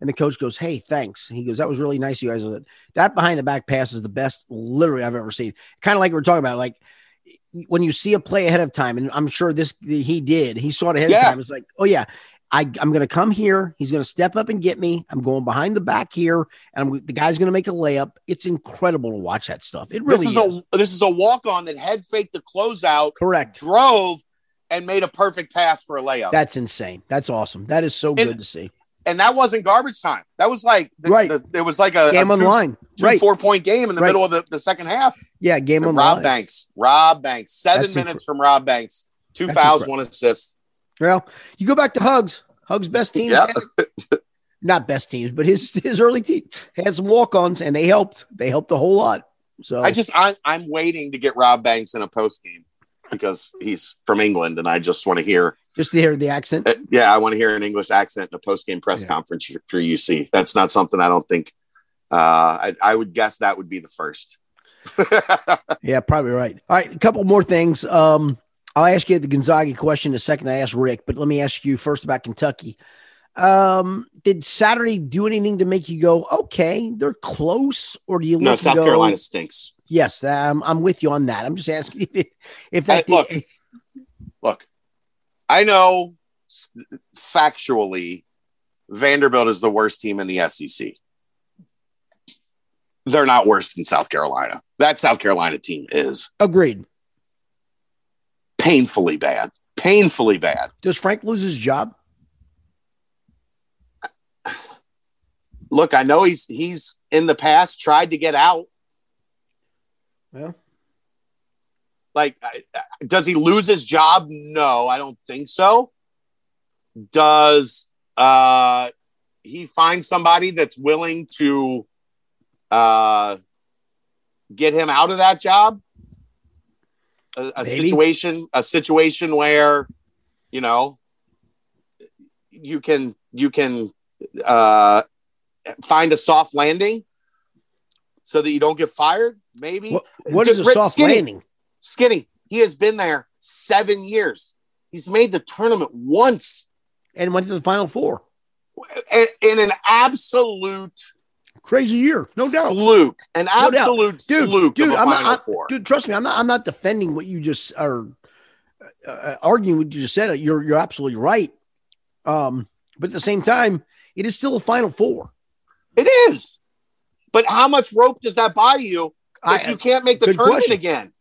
[SPEAKER 2] And the coach goes, "Hey, thanks." He goes, "That was really nice, you guys." Said, That behind the back pass is the best, literally, I've ever seen. Kind of like we we're talking about, like when you see a play ahead of time, and I'm sure this he did. He saw it ahead
[SPEAKER 3] Yeah.
[SPEAKER 2] of time. It's like, oh yeah. I, I'm going to come here. He's going to step up and get me. I'm going behind the back here, and I'm, the guy's going to make a layup. It's incredible to watch that stuff. It really
[SPEAKER 3] this is, a this is a walk on that head faked the closeout,
[SPEAKER 2] correct.
[SPEAKER 3] drove, and made a perfect pass for a layup.
[SPEAKER 2] That's insane. That's awesome. That is so
[SPEAKER 3] And-
[SPEAKER 2] good to see.
[SPEAKER 3] and that wasn't garbage time. That was like the,
[SPEAKER 2] Right.
[SPEAKER 3] the- it was like a,
[SPEAKER 2] Game
[SPEAKER 3] a
[SPEAKER 2] on
[SPEAKER 3] two,
[SPEAKER 2] line,
[SPEAKER 3] two
[SPEAKER 2] right?
[SPEAKER 3] four point game in the
[SPEAKER 2] Right.
[SPEAKER 3] middle of the, the second half.
[SPEAKER 2] Yeah, game on
[SPEAKER 3] Rob
[SPEAKER 2] line.
[SPEAKER 3] Banks, Rob Banks, seven
[SPEAKER 2] That's
[SPEAKER 3] minutes from Rob Banks, two
[SPEAKER 2] That's
[SPEAKER 3] fouls,
[SPEAKER 2] incredible.
[SPEAKER 3] one assist.
[SPEAKER 2] Well, you go back to Hugs. Hugs best teams,
[SPEAKER 3] Yeah.
[SPEAKER 2] not best teams, but his his early team had some walk ons, and they helped. They helped a whole lot. So
[SPEAKER 3] I just I, I'm waiting to get Rob Banks in a post game because he's from England, and I just want to hear.
[SPEAKER 2] just to hear the accent.
[SPEAKER 3] uh, yeah, I want to hear an English accent in a post game press
[SPEAKER 2] Yeah.
[SPEAKER 3] conference for, UC. That's not something I don't think. Uh, I, I would guess that would be the first.
[SPEAKER 2] Yeah, probably right. All right, a couple more things. Um, I'll ask you the Gonzaga question in a second. I asked Rick, but let me ask you first about Kentucky. Um, did Saturday do anything to make you go, okay, they're close, or do you
[SPEAKER 3] no, South
[SPEAKER 2] go,
[SPEAKER 3] Carolina stinks.
[SPEAKER 2] Yes, I'm, I'm with you on that. I'm just asking if, that
[SPEAKER 3] look. Look, I know factually Vanderbilt is the worst team in the SEC. They're not worse than South Carolina. That South Carolina team is
[SPEAKER 2] agreed.
[SPEAKER 3] painfully bad. Painfully bad.
[SPEAKER 2] Does Frank lose his job?
[SPEAKER 3] Look, I know he's he's in the past tried to get out.
[SPEAKER 2] Yeah.
[SPEAKER 3] Like, does he lose his job? No, I don't think so. Does uh, he find somebody that's willing to uh, get him out of that job? A, a situation, a situation where you know you can you can uh, find a soft landing so that you don't get fired. Maybe
[SPEAKER 2] What, what is a
[SPEAKER 3] Rick
[SPEAKER 2] soft
[SPEAKER 3] Skinny.
[SPEAKER 2] landing?
[SPEAKER 3] Skinny, he has been there seven years. He's made the tournament once
[SPEAKER 2] And went to the final four.
[SPEAKER 3] in, in an absolute
[SPEAKER 2] Crazy year, no doubt.
[SPEAKER 3] fluke, an
[SPEAKER 2] No
[SPEAKER 3] absolute
[SPEAKER 2] Dude,
[SPEAKER 3] fluke
[SPEAKER 2] dude, I'm not, I, dude, trust me, I'm not. I'm not defending what you just are uh, arguing. What you just said. You're you're absolutely right. Um, but at the same time, it is still a final four.
[SPEAKER 3] It is, but how much rope does that buy you if
[SPEAKER 2] I,
[SPEAKER 3] you can't make the tournament
[SPEAKER 2] question.
[SPEAKER 3] again?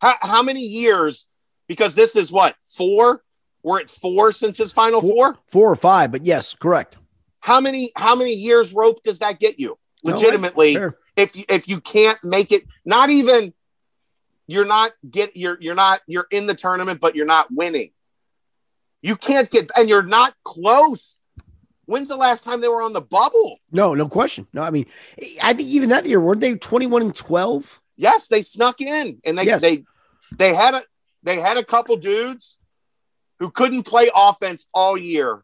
[SPEAKER 3] How, how many years? Because this is what four. We're at four since his final
[SPEAKER 2] Four.
[SPEAKER 3] four.
[SPEAKER 2] four or five, but yes, correct.
[SPEAKER 3] How many? How many years rope does that get you?
[SPEAKER 2] No.
[SPEAKER 3] Legitimately,
[SPEAKER 2] Fair.
[SPEAKER 3] if you, if you can't make it, not even you're not get you're you're not you're in the tournament, but you're not winning. You can't get and you're not close. When's the last time they were on the bubble?
[SPEAKER 2] No, no question. No, I mean, I think even that year weren't they 21 and 12?
[SPEAKER 3] Yes, they snuck in and they
[SPEAKER 2] Yes.
[SPEAKER 3] they they had a they had a couple dudes who couldn't play offense all year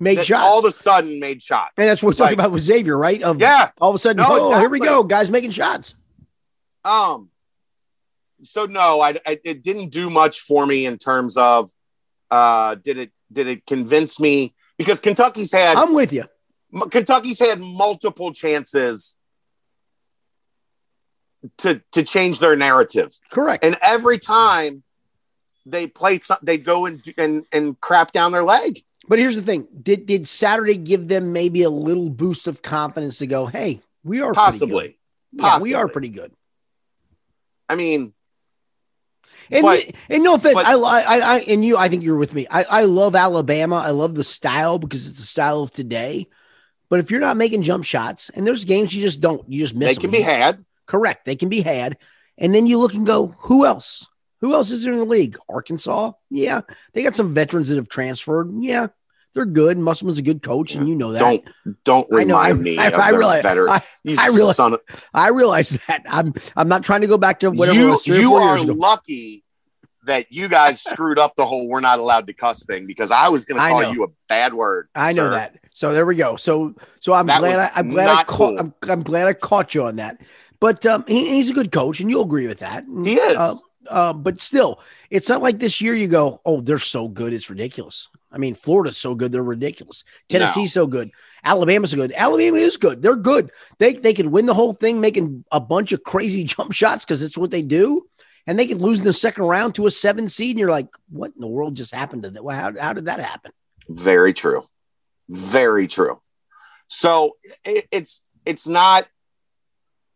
[SPEAKER 2] Made shots.
[SPEAKER 3] all of a sudden made shots.
[SPEAKER 2] and that's what we're talking
[SPEAKER 3] Like,
[SPEAKER 2] about with Xavier, right? Of
[SPEAKER 3] Yeah.
[SPEAKER 2] all of a sudden,
[SPEAKER 3] No,
[SPEAKER 2] oh, here we go, guys making shots.
[SPEAKER 3] Um. So no, I, I it didn't do much for me in terms of uh did it did it convince me because Kentucky's had
[SPEAKER 2] I'm with you.
[SPEAKER 3] Kentucky's had multiple chances to to change their narrative,
[SPEAKER 2] Correct.
[SPEAKER 3] and every time they played, some, they go and and and crap down their leg.
[SPEAKER 2] But here's the thing: did did Saturday give them maybe a little boost of confidence to go, "Hey, we are pretty
[SPEAKER 3] Possibly.
[SPEAKER 2] Yeah, we are pretty good."
[SPEAKER 3] I mean,
[SPEAKER 2] And,
[SPEAKER 3] But-
[SPEAKER 2] and no offense,
[SPEAKER 3] but-
[SPEAKER 2] I, I, I, and you, I think you're with me. I, I love Alabama. I love the style because it's the style of today. But if you're not making jump shots, and there's games you just don't, you just miss.
[SPEAKER 3] they
[SPEAKER 2] them.
[SPEAKER 3] can be had.
[SPEAKER 2] Correct, they can be had. And then you look and go, who else? Who else is there in the league? Arkansas, yeah, they got some veterans that have transferred. Yeah, they're good. Musselman's a good coach, and you know that.
[SPEAKER 3] Don't don't
[SPEAKER 2] I know.
[SPEAKER 3] remind
[SPEAKER 2] I,
[SPEAKER 3] me
[SPEAKER 2] I,
[SPEAKER 3] of
[SPEAKER 2] I realize.
[SPEAKER 3] veteran.
[SPEAKER 2] I, I realize-
[SPEAKER 3] son of-
[SPEAKER 2] I realize that. I'm. I'm not trying to go back to whatever.
[SPEAKER 3] you
[SPEAKER 2] was
[SPEAKER 3] you are lucky that you guys screwed up the whole "we're not allowed to cuss" thing because I was going to call you a bad word.
[SPEAKER 2] I know that. So there we go. So so I'm
[SPEAKER 3] That
[SPEAKER 2] glad I, I'm glad I caught
[SPEAKER 3] cool.
[SPEAKER 2] I'm, I'm glad I caught you on that. But um, he, he's a good coach, and you'll agree with that.
[SPEAKER 3] He is.
[SPEAKER 2] Uh, uh, but still, it's not like this year you go, oh, they're so good, it's ridiculous. I mean, Florida's so good, they're ridiculous. Tennessee's so good. Alabama's so good. Alabama is good. They're good. They they could win the whole thing, making a bunch of crazy jump shots because it's what they do. And they could lose in the second round to a seven seed, and you're like, "What in the world just happened to that? Well, how, how did that happen?"
[SPEAKER 3] Very true. Very true. So it, it's it's not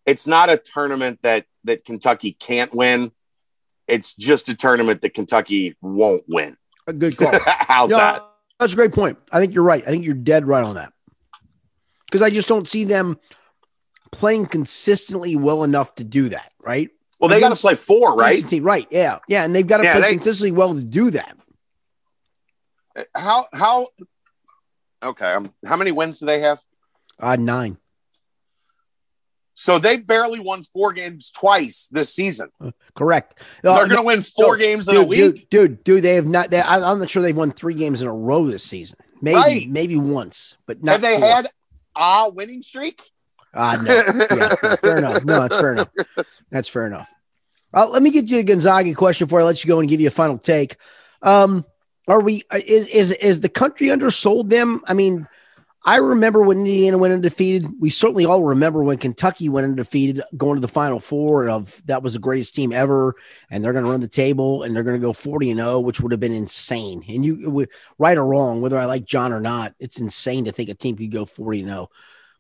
[SPEAKER 3] it's not a tournament that that Kentucky can't win. It's just a tournament that Kentucky won't win.
[SPEAKER 2] A good call.
[SPEAKER 3] How's
[SPEAKER 2] No,
[SPEAKER 3] that?
[SPEAKER 2] That's a great point. I think you're right. I think you're dead right on that. Because I just don't see them playing consistently well enough to do that, right?
[SPEAKER 3] Well, they got to play four, right?
[SPEAKER 2] Right. Yeah. Yeah. And they've got to
[SPEAKER 3] Yeah,
[SPEAKER 2] play
[SPEAKER 3] they-
[SPEAKER 2] consistently well to do that.
[SPEAKER 3] How how? Okay, um, how many wins do they have?
[SPEAKER 2] Uh, nine.
[SPEAKER 3] So they barely won four games twice this season.
[SPEAKER 2] Correct.
[SPEAKER 3] They're
[SPEAKER 2] Uh,
[SPEAKER 3] going to win four
[SPEAKER 2] so,
[SPEAKER 3] games in a
[SPEAKER 2] dude,
[SPEAKER 3] week.
[SPEAKER 2] Dude, dude, dude, they have not. They, I, I'm not sure they've won three games in a row this season. Maybe,
[SPEAKER 3] Right.
[SPEAKER 2] maybe once, but not
[SPEAKER 3] Have they
[SPEAKER 2] four.
[SPEAKER 3] had a winning streak?
[SPEAKER 2] Uh, no. Yeah, fair enough. No, that's fair enough. That's fair enough. Uh, let me get you a Gonzaga question before I let you go and give you a final take. Um, are we uh, is is is the country undersold them? I mean, I remember when Indiana went undefeated. We certainly all remember when Kentucky went undefeated, going to the Final Four. Of that was the greatest team ever, and they're going to run the table and they're going to go forty and zero, which would have been insane. And you, right or wrong, whether I like John or not, it's insane to think a team could go forty and zero.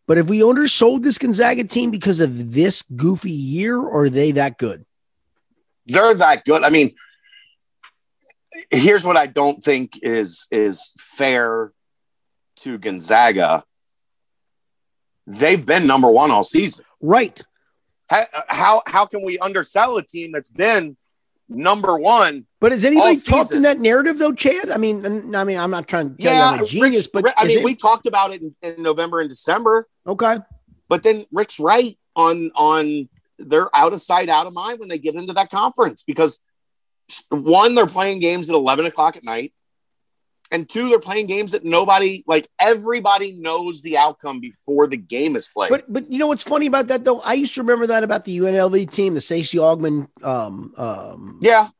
[SPEAKER 2] But have we undersold this Gonzaga team because of this goofy year, or are they that good?
[SPEAKER 3] They're that good. I mean, here's what I don't think is is fair to Gonzaga. They've been number one all season.
[SPEAKER 2] Right.
[SPEAKER 3] How uh, how, how can we undersell a team that's been number one?
[SPEAKER 2] But has anybody talked in that narrative though, Chad? I mean, I mean, I'm not trying to tell you I'm a
[SPEAKER 3] Rick's-
[SPEAKER 2] genius, but
[SPEAKER 3] I mean,
[SPEAKER 2] it-
[SPEAKER 3] we talked about it in, in November and December,
[SPEAKER 2] okay.
[SPEAKER 3] but then Rick's right on on they're out of sight, out of mind when they get into that conference because one, they're playing games at 11 o'clock at night. And two, they're playing games that nobody, like everybody knows the outcome before the game is played.
[SPEAKER 2] But but you know what's funny about that though? I used to remember that about the UNLV team, the Stacey Augmon, um, um,
[SPEAKER 3] yeah,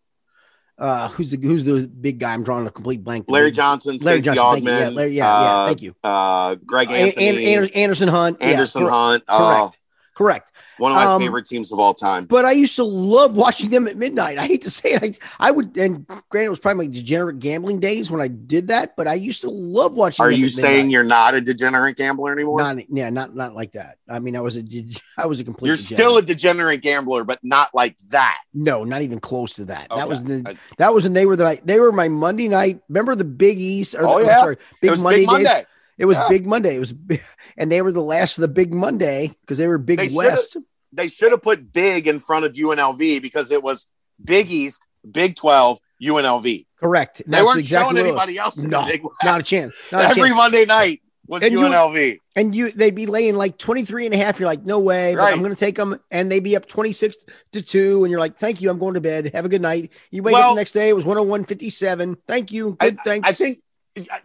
[SPEAKER 2] uh, who's the who's the big guy? I'm drawing a complete blank.
[SPEAKER 3] Larry Johnson,
[SPEAKER 2] Larry
[SPEAKER 3] Stacey
[SPEAKER 2] Johnson.
[SPEAKER 3] Augmon,
[SPEAKER 2] Yeah, Larry, yeah, yeah,
[SPEAKER 3] uh,
[SPEAKER 2] thank you.
[SPEAKER 3] uh, Greg
[SPEAKER 2] An-
[SPEAKER 3] Anthony,
[SPEAKER 2] An- An- Anderson Hunt, yeah,
[SPEAKER 3] Anderson
[SPEAKER 2] cor-
[SPEAKER 3] Hunt. Oh,
[SPEAKER 2] correct, correct.
[SPEAKER 3] One of my
[SPEAKER 2] Um,
[SPEAKER 3] favorite teams of all time.
[SPEAKER 2] But I used to love watching them at midnight. I hate to say it. I, I would, and granted, it was probably my degenerate gambling days when I did that, but I used to love watching
[SPEAKER 3] Are you saying you're not a degenerate gambler anymore?
[SPEAKER 2] not, yeah, not, not like that. I mean, I was a, I was a complete,
[SPEAKER 3] you're
[SPEAKER 2] degenerate.
[SPEAKER 3] still a degenerate gambler, but not like that.
[SPEAKER 2] no, not even close to that. That was the,
[SPEAKER 3] I-
[SPEAKER 2] that was when they were the, they were my Monday night. Remember the Big East? Or
[SPEAKER 3] Oh,
[SPEAKER 2] the, I'm
[SPEAKER 3] yeah.
[SPEAKER 2] sorry, Big
[SPEAKER 3] it was
[SPEAKER 2] Monday
[SPEAKER 3] Big
[SPEAKER 2] days. It was
[SPEAKER 3] Yeah.
[SPEAKER 2] Big Monday. It was, and they were the last of the Big Monday because they were Big
[SPEAKER 3] They
[SPEAKER 2] West.
[SPEAKER 3] They should have put big in front of UNLV because it was Big East, Big 12, UNLV.
[SPEAKER 2] Correct.
[SPEAKER 3] They weren't
[SPEAKER 2] exactly
[SPEAKER 3] showing
[SPEAKER 2] what it was.
[SPEAKER 3] anybody else in
[SPEAKER 2] No,
[SPEAKER 3] the Big West.
[SPEAKER 2] Not a chance. Not a
[SPEAKER 3] Every
[SPEAKER 2] chance.
[SPEAKER 3] Monday night was
[SPEAKER 2] And you-
[SPEAKER 3] UNLV.
[SPEAKER 2] and you they'd be laying like 23 and a half you're like no way but i'm going to take them and they'd be up 26 to 2 and you're like thank you i'm going to bed have a good night you wake up the next day it was 101.57 thank you good thanks
[SPEAKER 3] I think,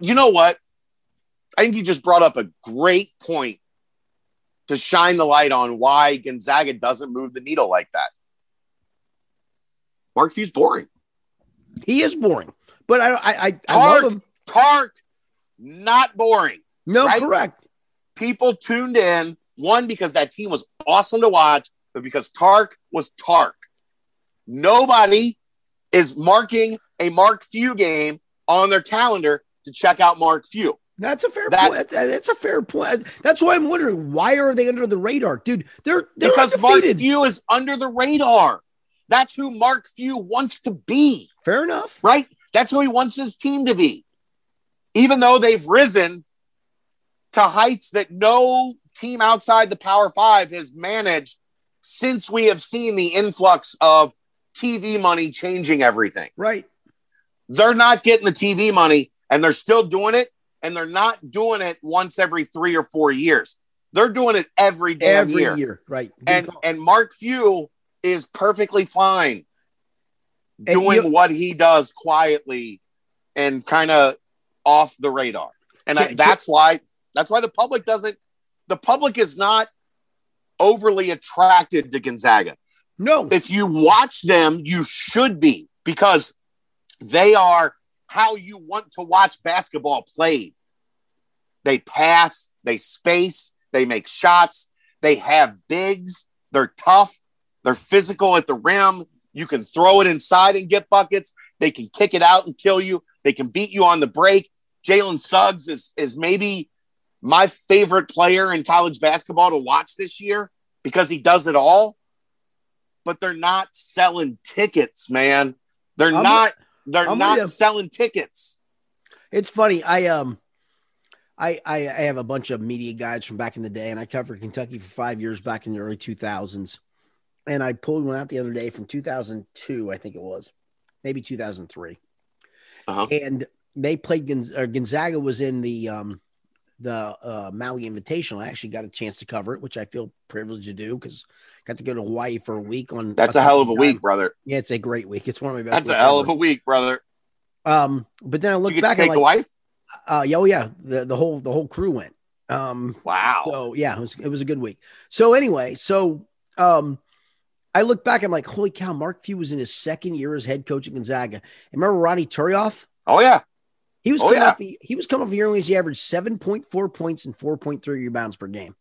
[SPEAKER 3] you know what? I think you just brought up a great point to shine the light on why Gonzaga doesn't move the needle like that. Mark Few's boring.
[SPEAKER 2] he is boring but i i i, I
[SPEAKER 3] Tark.
[SPEAKER 2] love him
[SPEAKER 3] Tark, not boring.
[SPEAKER 2] no
[SPEAKER 3] Right?
[SPEAKER 2] correct
[SPEAKER 3] People tuned in, one, because that team was awesome to watch, but because Tark was Tark. Nobody is marking a Mark Few game on their calendar to check out Mark Few.
[SPEAKER 2] That's a fair
[SPEAKER 3] That-
[SPEAKER 2] point that's a fair point that's why i'm wondering why are they under the radar dude they're they're
[SPEAKER 3] because Mark. Few is under the radar. That's who Mark Few wants to be,
[SPEAKER 2] fair enough
[SPEAKER 3] right? That's who he wants his team to be. Even though they've risen to heights that no team outside the Power Five has managed since we have seen the influx of TV money changing everything.
[SPEAKER 2] right
[SPEAKER 3] They're not getting the TV money and they're still doing it, and they're not doing it once every three or four years. They're doing it every damn
[SPEAKER 2] every
[SPEAKER 3] year
[SPEAKER 2] year, right
[SPEAKER 3] and and Mark Few is perfectly fine doing
[SPEAKER 2] you-
[SPEAKER 3] what he does quietly and kind of off the radar. And I, that's why that's why the public doesn't the public is not overly attracted to Gonzaga.
[SPEAKER 2] no
[SPEAKER 3] If you watch them, you should be because they are how you want to watch basketball played. They pass, they space, they make shots, they have bigs, they're tough, they're physical at the rim. You can throw it inside and get buckets. They can kick it out and kill you. They can beat you on the break. Jalen Suggs is is maybe my favorite player in college basketball to watch this year because he does it all. But they're not selling tickets, man. They're
[SPEAKER 2] I'm-
[SPEAKER 3] not. They're
[SPEAKER 2] I'm
[SPEAKER 3] not selling tickets.
[SPEAKER 2] It's funny. I um, I, I I have a bunch of media guides from back in the day, and I covered Kentucky for five years back in the early two thousands. And I pulled one out the other day from two thousand two, I think it was, maybe two thousand three.
[SPEAKER 3] Uh-huh.
[SPEAKER 2] And they played Gonzaga was in the um the uh, Maui Invitational. I actually got a chance to cover it, which I feel privileged to do because got to go to Hawaii for a week on.
[SPEAKER 3] That's a hell of a week, brother.
[SPEAKER 2] Yeah, it's a great week. It's one of my best.
[SPEAKER 3] That's a hell
[SPEAKER 2] ever.
[SPEAKER 3] of a week, brother.
[SPEAKER 2] Um, but then I look
[SPEAKER 3] You get to
[SPEAKER 2] back
[SPEAKER 3] take
[SPEAKER 2] and
[SPEAKER 3] a wife.
[SPEAKER 2] uh, yeah, oh yeah, the the whole the whole crew went. Um,
[SPEAKER 3] Wow.
[SPEAKER 2] so yeah, it was it was a good week. So anyway, so um, I look back, I'm like, holy cow, Mark Few was in his second year as head coach at Gonzaga. And remember Ronny Turiaf?
[SPEAKER 3] oh yeah.
[SPEAKER 2] He was
[SPEAKER 3] Oh,
[SPEAKER 2] coming
[SPEAKER 3] yeah.
[SPEAKER 2] off the, he was coming off a year in which he averaged seven point four points and four point three rebounds per game.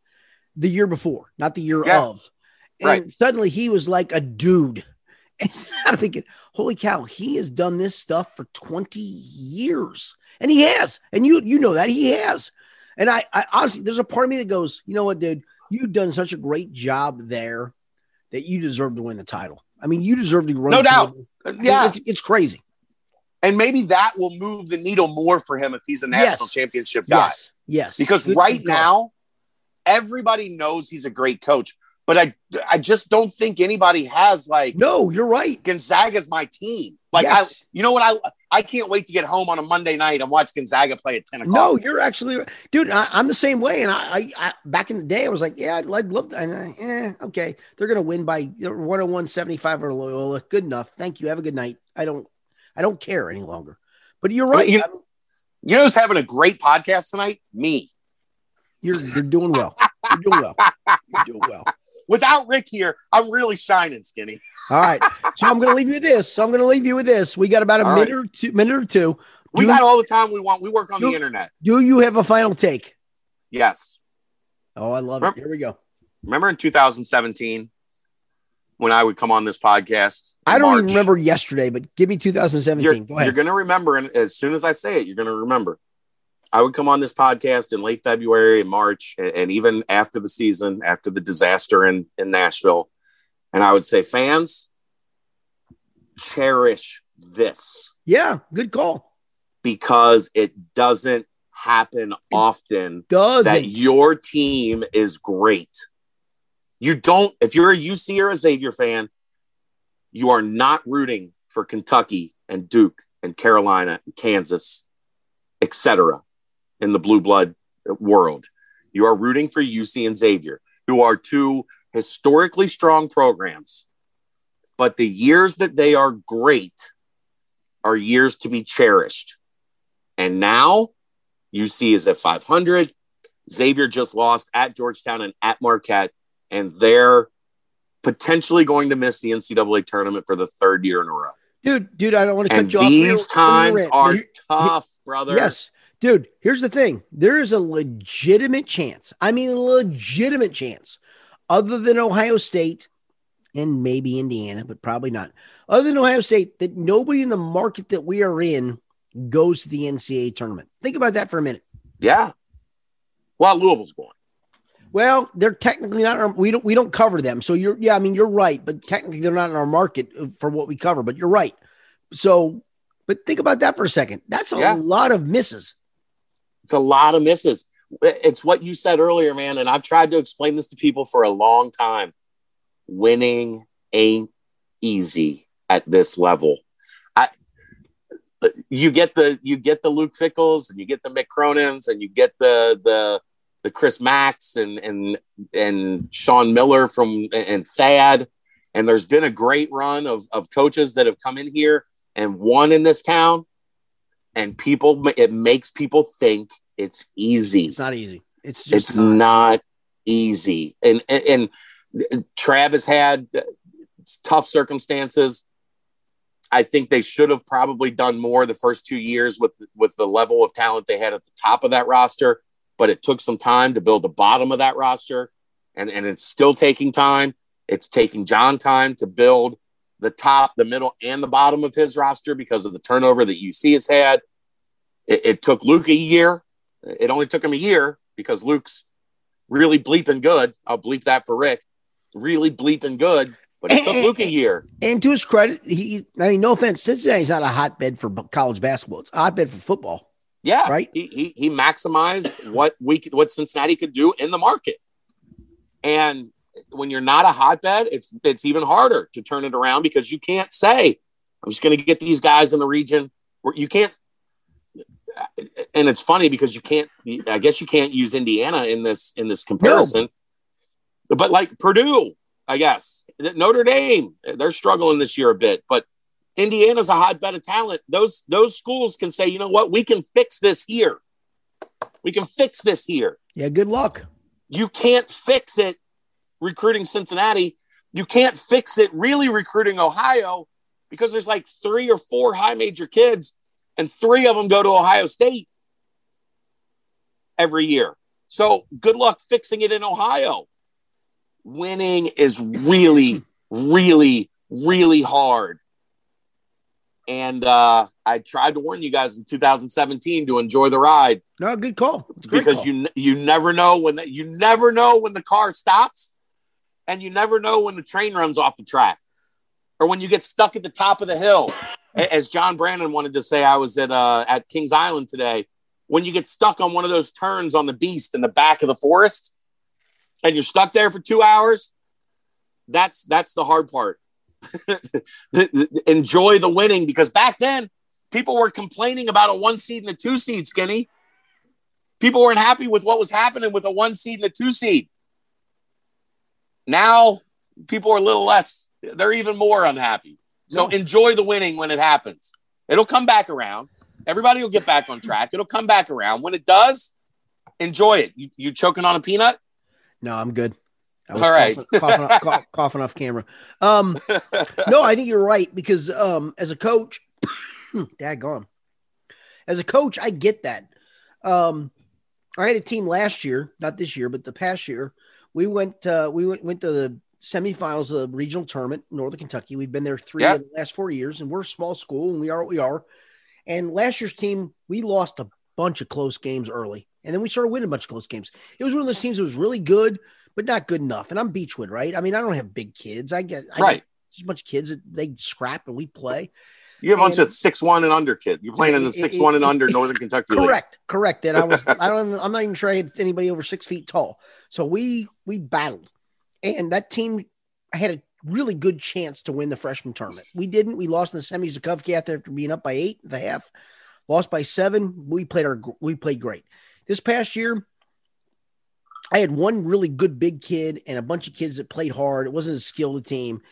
[SPEAKER 2] The year before, not the year
[SPEAKER 3] Yeah.
[SPEAKER 2] of. And
[SPEAKER 3] Right.
[SPEAKER 2] suddenly he was like a dude. And I'm thinking, holy cow, he has done this stuff for 20 years. And he has. And you you know that he has. And I, I honestly, there's a part of me that goes, you know what, dude, you've done such a great job there that you deserve to win the title. I mean, you deserve to run.
[SPEAKER 3] No doubt.
[SPEAKER 2] table. I mean,
[SPEAKER 3] Yeah.
[SPEAKER 2] it's, it's crazy.
[SPEAKER 3] And maybe that will move the needle more for him if he's a national
[SPEAKER 2] Yes.
[SPEAKER 3] championship guy.
[SPEAKER 2] Yes, yes.
[SPEAKER 3] Because
[SPEAKER 2] Good-
[SPEAKER 3] right now, everybody knows he's a great coach. But I I just don't think anybody has like
[SPEAKER 2] no, you're right.
[SPEAKER 3] Gonzaga's my team. Like
[SPEAKER 2] Yes.
[SPEAKER 3] I you know what I I can't wait to get home on a Monday night and watch Gonzaga play at 10 o'clock.
[SPEAKER 2] No, you're actually, dude. I, I'm the same way. And I, I, I, back in the day, I was like, yeah, I'd, I'd love. To, and I, eh, okay, they're gonna win by 101 75 or Loyola. Good enough. Thank you. Have a good night. I don't, I don't care any longer. But you're right.
[SPEAKER 3] you- You know who's having a great podcast tonight? Me.
[SPEAKER 2] you're, you're doing well. You're doing well. You're doing well.
[SPEAKER 3] Without Rick here, I'm really shining, Skinny.
[SPEAKER 2] All right. So I'm gonna leave you with this. So I'm gonna leave you with this. We got about a
[SPEAKER 3] All
[SPEAKER 2] minute or two, minute or two.
[SPEAKER 3] We got all the time we want. We work on
[SPEAKER 2] Do-
[SPEAKER 3] the internet.
[SPEAKER 2] Do you have a final take?
[SPEAKER 3] Yes.
[SPEAKER 2] Oh, I love it. Here we go.
[SPEAKER 3] Remember in 2017 when I would come on this podcast?
[SPEAKER 2] I don't
[SPEAKER 3] March?
[SPEAKER 2] even remember yesterday, but give me 2017.
[SPEAKER 3] You're, you're going to remember, and as soon as I say it, you're going to remember. I would come on this podcast in late February and March, and, and even after the season, after the disaster in, in Nashville, and I would say, fans, cherish this
[SPEAKER 2] yeah, good call.
[SPEAKER 3] because it doesn't happen often
[SPEAKER 2] Does
[SPEAKER 3] that
[SPEAKER 2] it?
[SPEAKER 3] your team is great. You don't, if you're a UC or a Xavier fan, you are not rooting for Kentucky and Duke and Carolina and Kansas, etc. in the blue blood world. You are rooting for UC and Xavier, who are two historically strong programs. But the years that they are great are years to be cherished. And now UC is at 500. Xavier just lost at Georgetown and at Marquette, and they're potentially going to miss the NCAA tournament for the third year in a row.
[SPEAKER 2] dude, dude, I don't want to cut
[SPEAKER 3] And
[SPEAKER 2] you off.
[SPEAKER 3] these
[SPEAKER 2] Let me- let me
[SPEAKER 3] times are
[SPEAKER 2] Here-
[SPEAKER 3] tough, brother.
[SPEAKER 2] Yes, dude. Here's the thing: there is a legitimate chance. I mean, legitimate chance, other than Ohio State and maybe Indiana, but probably not. Other than Ohio State, that nobody in the market that we are in goes to the NCAA tournament. Think about that for a minute.
[SPEAKER 3] Yeah. Well, Louisville's going.
[SPEAKER 2] Well, they're technically not. Our, we don't. We don't cover them. So you're. Yeah, I mean, you're right. But technically, they're not in our market for what we cover. But you're right. So, but think about that for a second. That's a
[SPEAKER 3] Yeah.
[SPEAKER 2] lot of misses.
[SPEAKER 3] It's a lot of misses. It's what you said earlier, man. And I've tried to explain this to people for a long time. Winning ain't easy at this level. I you get the you get the Luke Fickells and you get the Mick Cronins and you get the the the Chris Macks and and and Sean Miller from and Thad. And there's been a great run of, of coaches that have come in here and won in this town. And people, it makes people think it's easy.
[SPEAKER 2] It's not easy. It's just
[SPEAKER 3] It's
[SPEAKER 2] not.
[SPEAKER 3] not easy. And, and, and Trav has had tough circumstances. I think they should have probably done more the first two years with with the level of talent they had at the top of that roster, but it took some time to build the bottom of that roster, and and it's still taking time. It's taking John time to build the top, the middle, and the bottom of his roster because of the turnover that UC has had. It, it took Luke a year. It only took him a year because Luke's really bleeping good. I'll bleep that for Rick. Really bleeping good, but it took Luke a year.
[SPEAKER 2] And to his credit, he I mean, no offense, Cincinnati's not a hotbed for college basketball. It's a hotbed for football.
[SPEAKER 3] Yeah,
[SPEAKER 2] Right.
[SPEAKER 3] He he, he maximized what we could, what Cincinnati could do in the market, and when you're not a hotbed, it's it's even harder to turn it around because you can't say, "I'm just going to get these guys in the region." Where you can't, and it's funny because you can't. I guess you can't use Indiana in this in this comparison, but like Purdue, I guess Notre Dame, they're struggling this year a bit, but Indiana's a hotbed of talent. Those those schools can say, you know what, we can fix this here. We can fix this here.
[SPEAKER 2] Yeah, good luck.
[SPEAKER 3] You can't fix it recruiting Cincinnati. You can't fix it really recruiting Ohio because there's like three or four high major kids, and three of them go to Ohio State every year. So good luck fixing it in Ohio. Winning is really, really, really hard. And uh, I tried to warn you guys in 2017 to enjoy the ride
[SPEAKER 2] No, good call. It's a great
[SPEAKER 3] because
[SPEAKER 2] call.
[SPEAKER 3] you you never know when the, you never know when the car stops, and you never know when the train runs off the track, or when you get stuck at the top of the hill. As John Brannen wanted to say, I was at uh, at Kings Island today. When you get stuck on one of those turns on the beast in the back of the forest, and you're stuck there for two hours, that's that's the hard part. Enjoy the winning because back then people were complaining about a one seed and a two seed skinny people weren't happy with what was happening with a one seed and a two seed. Now people are a little less, they're even more unhappy. So enjoy the winning when it happens. It'll come back around. Everybody will get back on track. It'll come back around. When it does, enjoy it. You, you choking on a peanut?
[SPEAKER 2] No, I'm good. I was
[SPEAKER 3] All right.
[SPEAKER 2] coughing, coughing, off, cough- coughing off camera. Um, no, I think you're right because um, as a coach, daggone, as a coach, I get that. Um, I had a team last year, not this year, but the past year. We went, uh, we went, went to the semifinals of the regional tournament, Northern Kentucky. We've been there three
[SPEAKER 3] Yeah.
[SPEAKER 2] of the last four years, and we're a small school, and we are what we are. And last year's team, we lost a bunch of close games early, and then we started winning a bunch of close games. It was one of those teams that was really good, but not good enough. And I'm Beechwood, right? I mean, I don't have big kids. I get I
[SPEAKER 3] Right.
[SPEAKER 2] Get a bunch of kids that they scrap and we play.
[SPEAKER 3] You have a bunch of six one and under kid. You're playing in the six one and under Northern Kentucky. League.
[SPEAKER 2] Correct, correct. And I was I don't I'm not even sure I had anybody over six feet tall. So we we battled, and that team had a really good chance to win the freshman tournament. We didn't. We lost in the semis to Covcath after being up by eight and a half. Lost by seven. We played our we played great. This past year, I had one really good big kid and a bunch of kids that played hard. It wasn't a skilled team,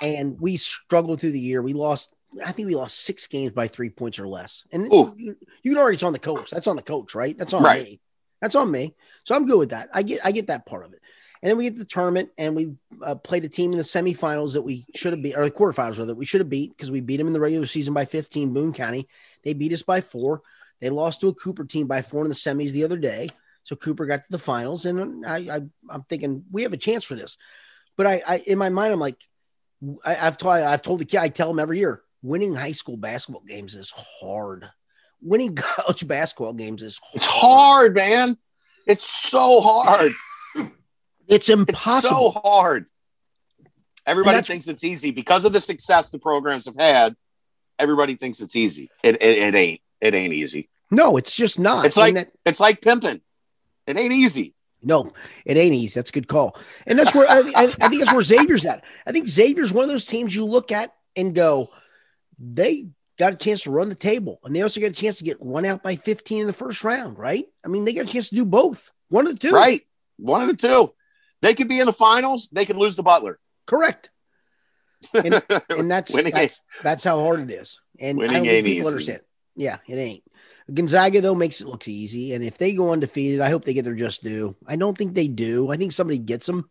[SPEAKER 2] and we struggled through the year. We lost. I think we lost six games by three points or less. And
[SPEAKER 3] Ooh.
[SPEAKER 2] you, you can argue it's on the coach. That's on the coach, right? That's on
[SPEAKER 3] Right.
[SPEAKER 2] me. That's on me. So I'm good with that. I get I get that part of it. And then we get to the tournament and we uh, played a team in the semifinals that we should have beat, or the quarterfinals rather, that we should have beat because we beat them in the regular season by 15, Boone County. They beat us by four. They lost to a Cooper team by four in the semis the other day. So Cooper got to the finals, and I, I I'm thinking we have a chance for this. But I, I in my mind, I'm like, I, I've told I've told the kid, I tell them every year, winning high school basketball games is hard. Winning college basketball games is hard.
[SPEAKER 3] It's hard, man. It's so hard.
[SPEAKER 2] It's
[SPEAKER 3] It's
[SPEAKER 2] impossible.
[SPEAKER 3] so hard. Everybody thinks it's easy because of the success the programs have had. Everybody thinks it's easy. It, it, it ain't. It ain't easy.
[SPEAKER 2] no, it's just not.
[SPEAKER 3] It's like
[SPEAKER 2] that,
[SPEAKER 3] it's like pimping. It ain't easy.
[SPEAKER 2] no, it ain't easy. That's a good call. And that's where I, I, I think that's where Xavier's at. I think Xavier's one of those teams you look at and go, they got a chance to run the table, and they also got a chance to get run out by 15 in the first round, right? I mean, they got a chance to do both. One of the two,
[SPEAKER 3] Right. One of the two. They could be in the finals. They could lose to Butler.
[SPEAKER 2] Correct. And, and that's that's, that's how hard it is. And I
[SPEAKER 3] Winning
[SPEAKER 2] don't think
[SPEAKER 3] ain't
[SPEAKER 2] people
[SPEAKER 3] easy.
[SPEAKER 2] understand. Yeah, it ain't. Gonzaga though makes it look easy, and if they go undefeated, I hope they get their just due. I don't think they do. I think somebody gets them.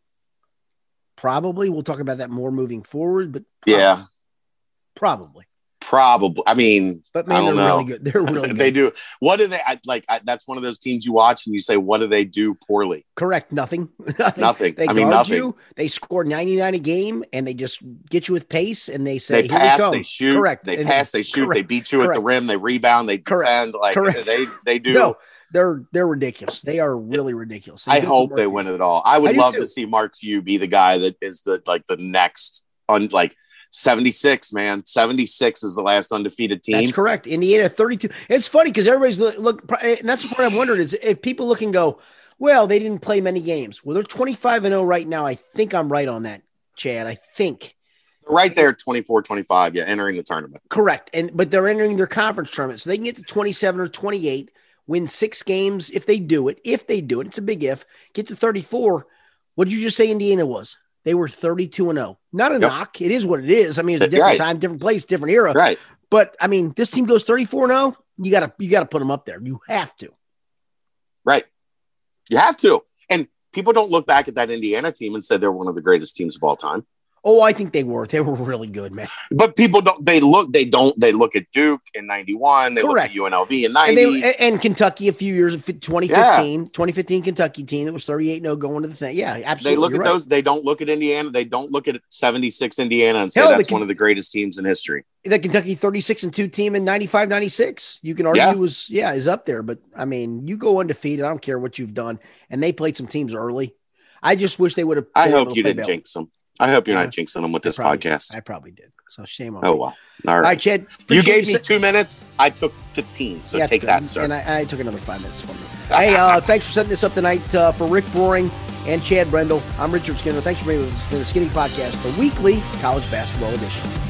[SPEAKER 2] Probably, we'll talk about that more moving forward, but prob-
[SPEAKER 3] yeah.
[SPEAKER 2] probably.
[SPEAKER 3] Probably. I mean,
[SPEAKER 2] But man, they're
[SPEAKER 3] know.
[SPEAKER 2] really good. They're really good.
[SPEAKER 3] they do. What do they I, like? I, that's one of those teams you watch and you say, "What do they do poorly?"
[SPEAKER 2] Correct. Nothing. nothing.
[SPEAKER 3] Nothing.
[SPEAKER 2] They
[SPEAKER 3] I mean, nothing.
[SPEAKER 2] you. They score 99 a game and they just get you with pace and they say,
[SPEAKER 3] They
[SPEAKER 2] Here we
[SPEAKER 3] pass, they shoot,
[SPEAKER 2] Correct.
[SPEAKER 3] they
[SPEAKER 2] And
[SPEAKER 3] pass, they shoot, they beat you at the rim, they rebound, they
[SPEAKER 2] Correct.
[SPEAKER 3] defend. Like
[SPEAKER 2] Correct.
[SPEAKER 3] they they do.
[SPEAKER 2] No, they're they're ridiculous. They are really ridiculous. And
[SPEAKER 3] I hope they win it all. I would
[SPEAKER 2] I
[SPEAKER 3] love
[SPEAKER 2] too.
[SPEAKER 3] to see Mark Few be the guy that is the like the next on like 76, man. 76 is the last undefeated team.
[SPEAKER 2] That's correct. Indiana 32. It's funny because everybody's look, look, eh, and that's the part I'm wondering is if people look and go, well, they didn't play many games. Well, they're 25 and 0 right now. I think I'm right on that, Chad. I think
[SPEAKER 3] Right there, 24, 25, yeah, entering the tournament.
[SPEAKER 2] correct. And but they're entering their conference tournament, so they can get to 27 or 28, win six games if they do it. If they do it, it's a big if. Get to 34. What did you just say? Indiana was. They were 32 and 0. Not a
[SPEAKER 3] Yep.
[SPEAKER 2] knock. It is what it is. I mean, it's a different
[SPEAKER 3] Right.
[SPEAKER 2] time, different place, different era.
[SPEAKER 3] Right.
[SPEAKER 2] But I mean, this team goes 34 and 0. You gotta you gotta put them up there. You have to.
[SPEAKER 3] Right. You have to. And people don't look back at that Indiana team and say they're one of the greatest teams of all time.
[SPEAKER 2] Oh, I think they were. They were really good, man.
[SPEAKER 3] But people don't they look they don't they look at Duke in 91, they
[SPEAKER 2] Correct.
[SPEAKER 3] look at UNLV in
[SPEAKER 2] And,
[SPEAKER 3] 90.
[SPEAKER 2] they, and Kentucky a few years 2015, 2015 Kentucky team that was 38 0 going to the thing. Yeah, absolutely.
[SPEAKER 3] they look
[SPEAKER 2] You're
[SPEAKER 3] at
[SPEAKER 2] right.
[SPEAKER 3] those they don't look at Indiana, they don't look at 76 Indiana and say
[SPEAKER 2] Hell,
[SPEAKER 3] that's
[SPEAKER 2] can-
[SPEAKER 3] one of the greatest teams in history.
[SPEAKER 2] The Kentucky 36 and 2 team in 95 96. You can argue
[SPEAKER 3] Yeah.
[SPEAKER 2] was yeah, is up there, but I mean, you go undefeated. I don't care what you've done. And they played some teams early. I just wish they would have
[SPEAKER 3] I hope you didn't jinx them. I hope you're
[SPEAKER 2] Yeah.
[SPEAKER 3] not jinxing them with
[SPEAKER 2] I
[SPEAKER 3] this
[SPEAKER 2] probably-
[SPEAKER 3] podcast.
[SPEAKER 2] I probably did. So shame on
[SPEAKER 3] oh
[SPEAKER 2] me.
[SPEAKER 3] well. All
[SPEAKER 2] All
[SPEAKER 3] right.
[SPEAKER 2] right, Chad.
[SPEAKER 3] you gave me
[SPEAKER 2] sa-
[SPEAKER 3] two minutes. I took 15. So
[SPEAKER 2] That's
[SPEAKER 3] take that, sir.
[SPEAKER 2] And I, I took another five minutes from you. hey, uh, thanks for setting this up tonight uh, for Rick Broering and Chad Brendel. I'm Richard Skinner. Thanks for being with us the Skinny Podcast, the weekly college basketball edition.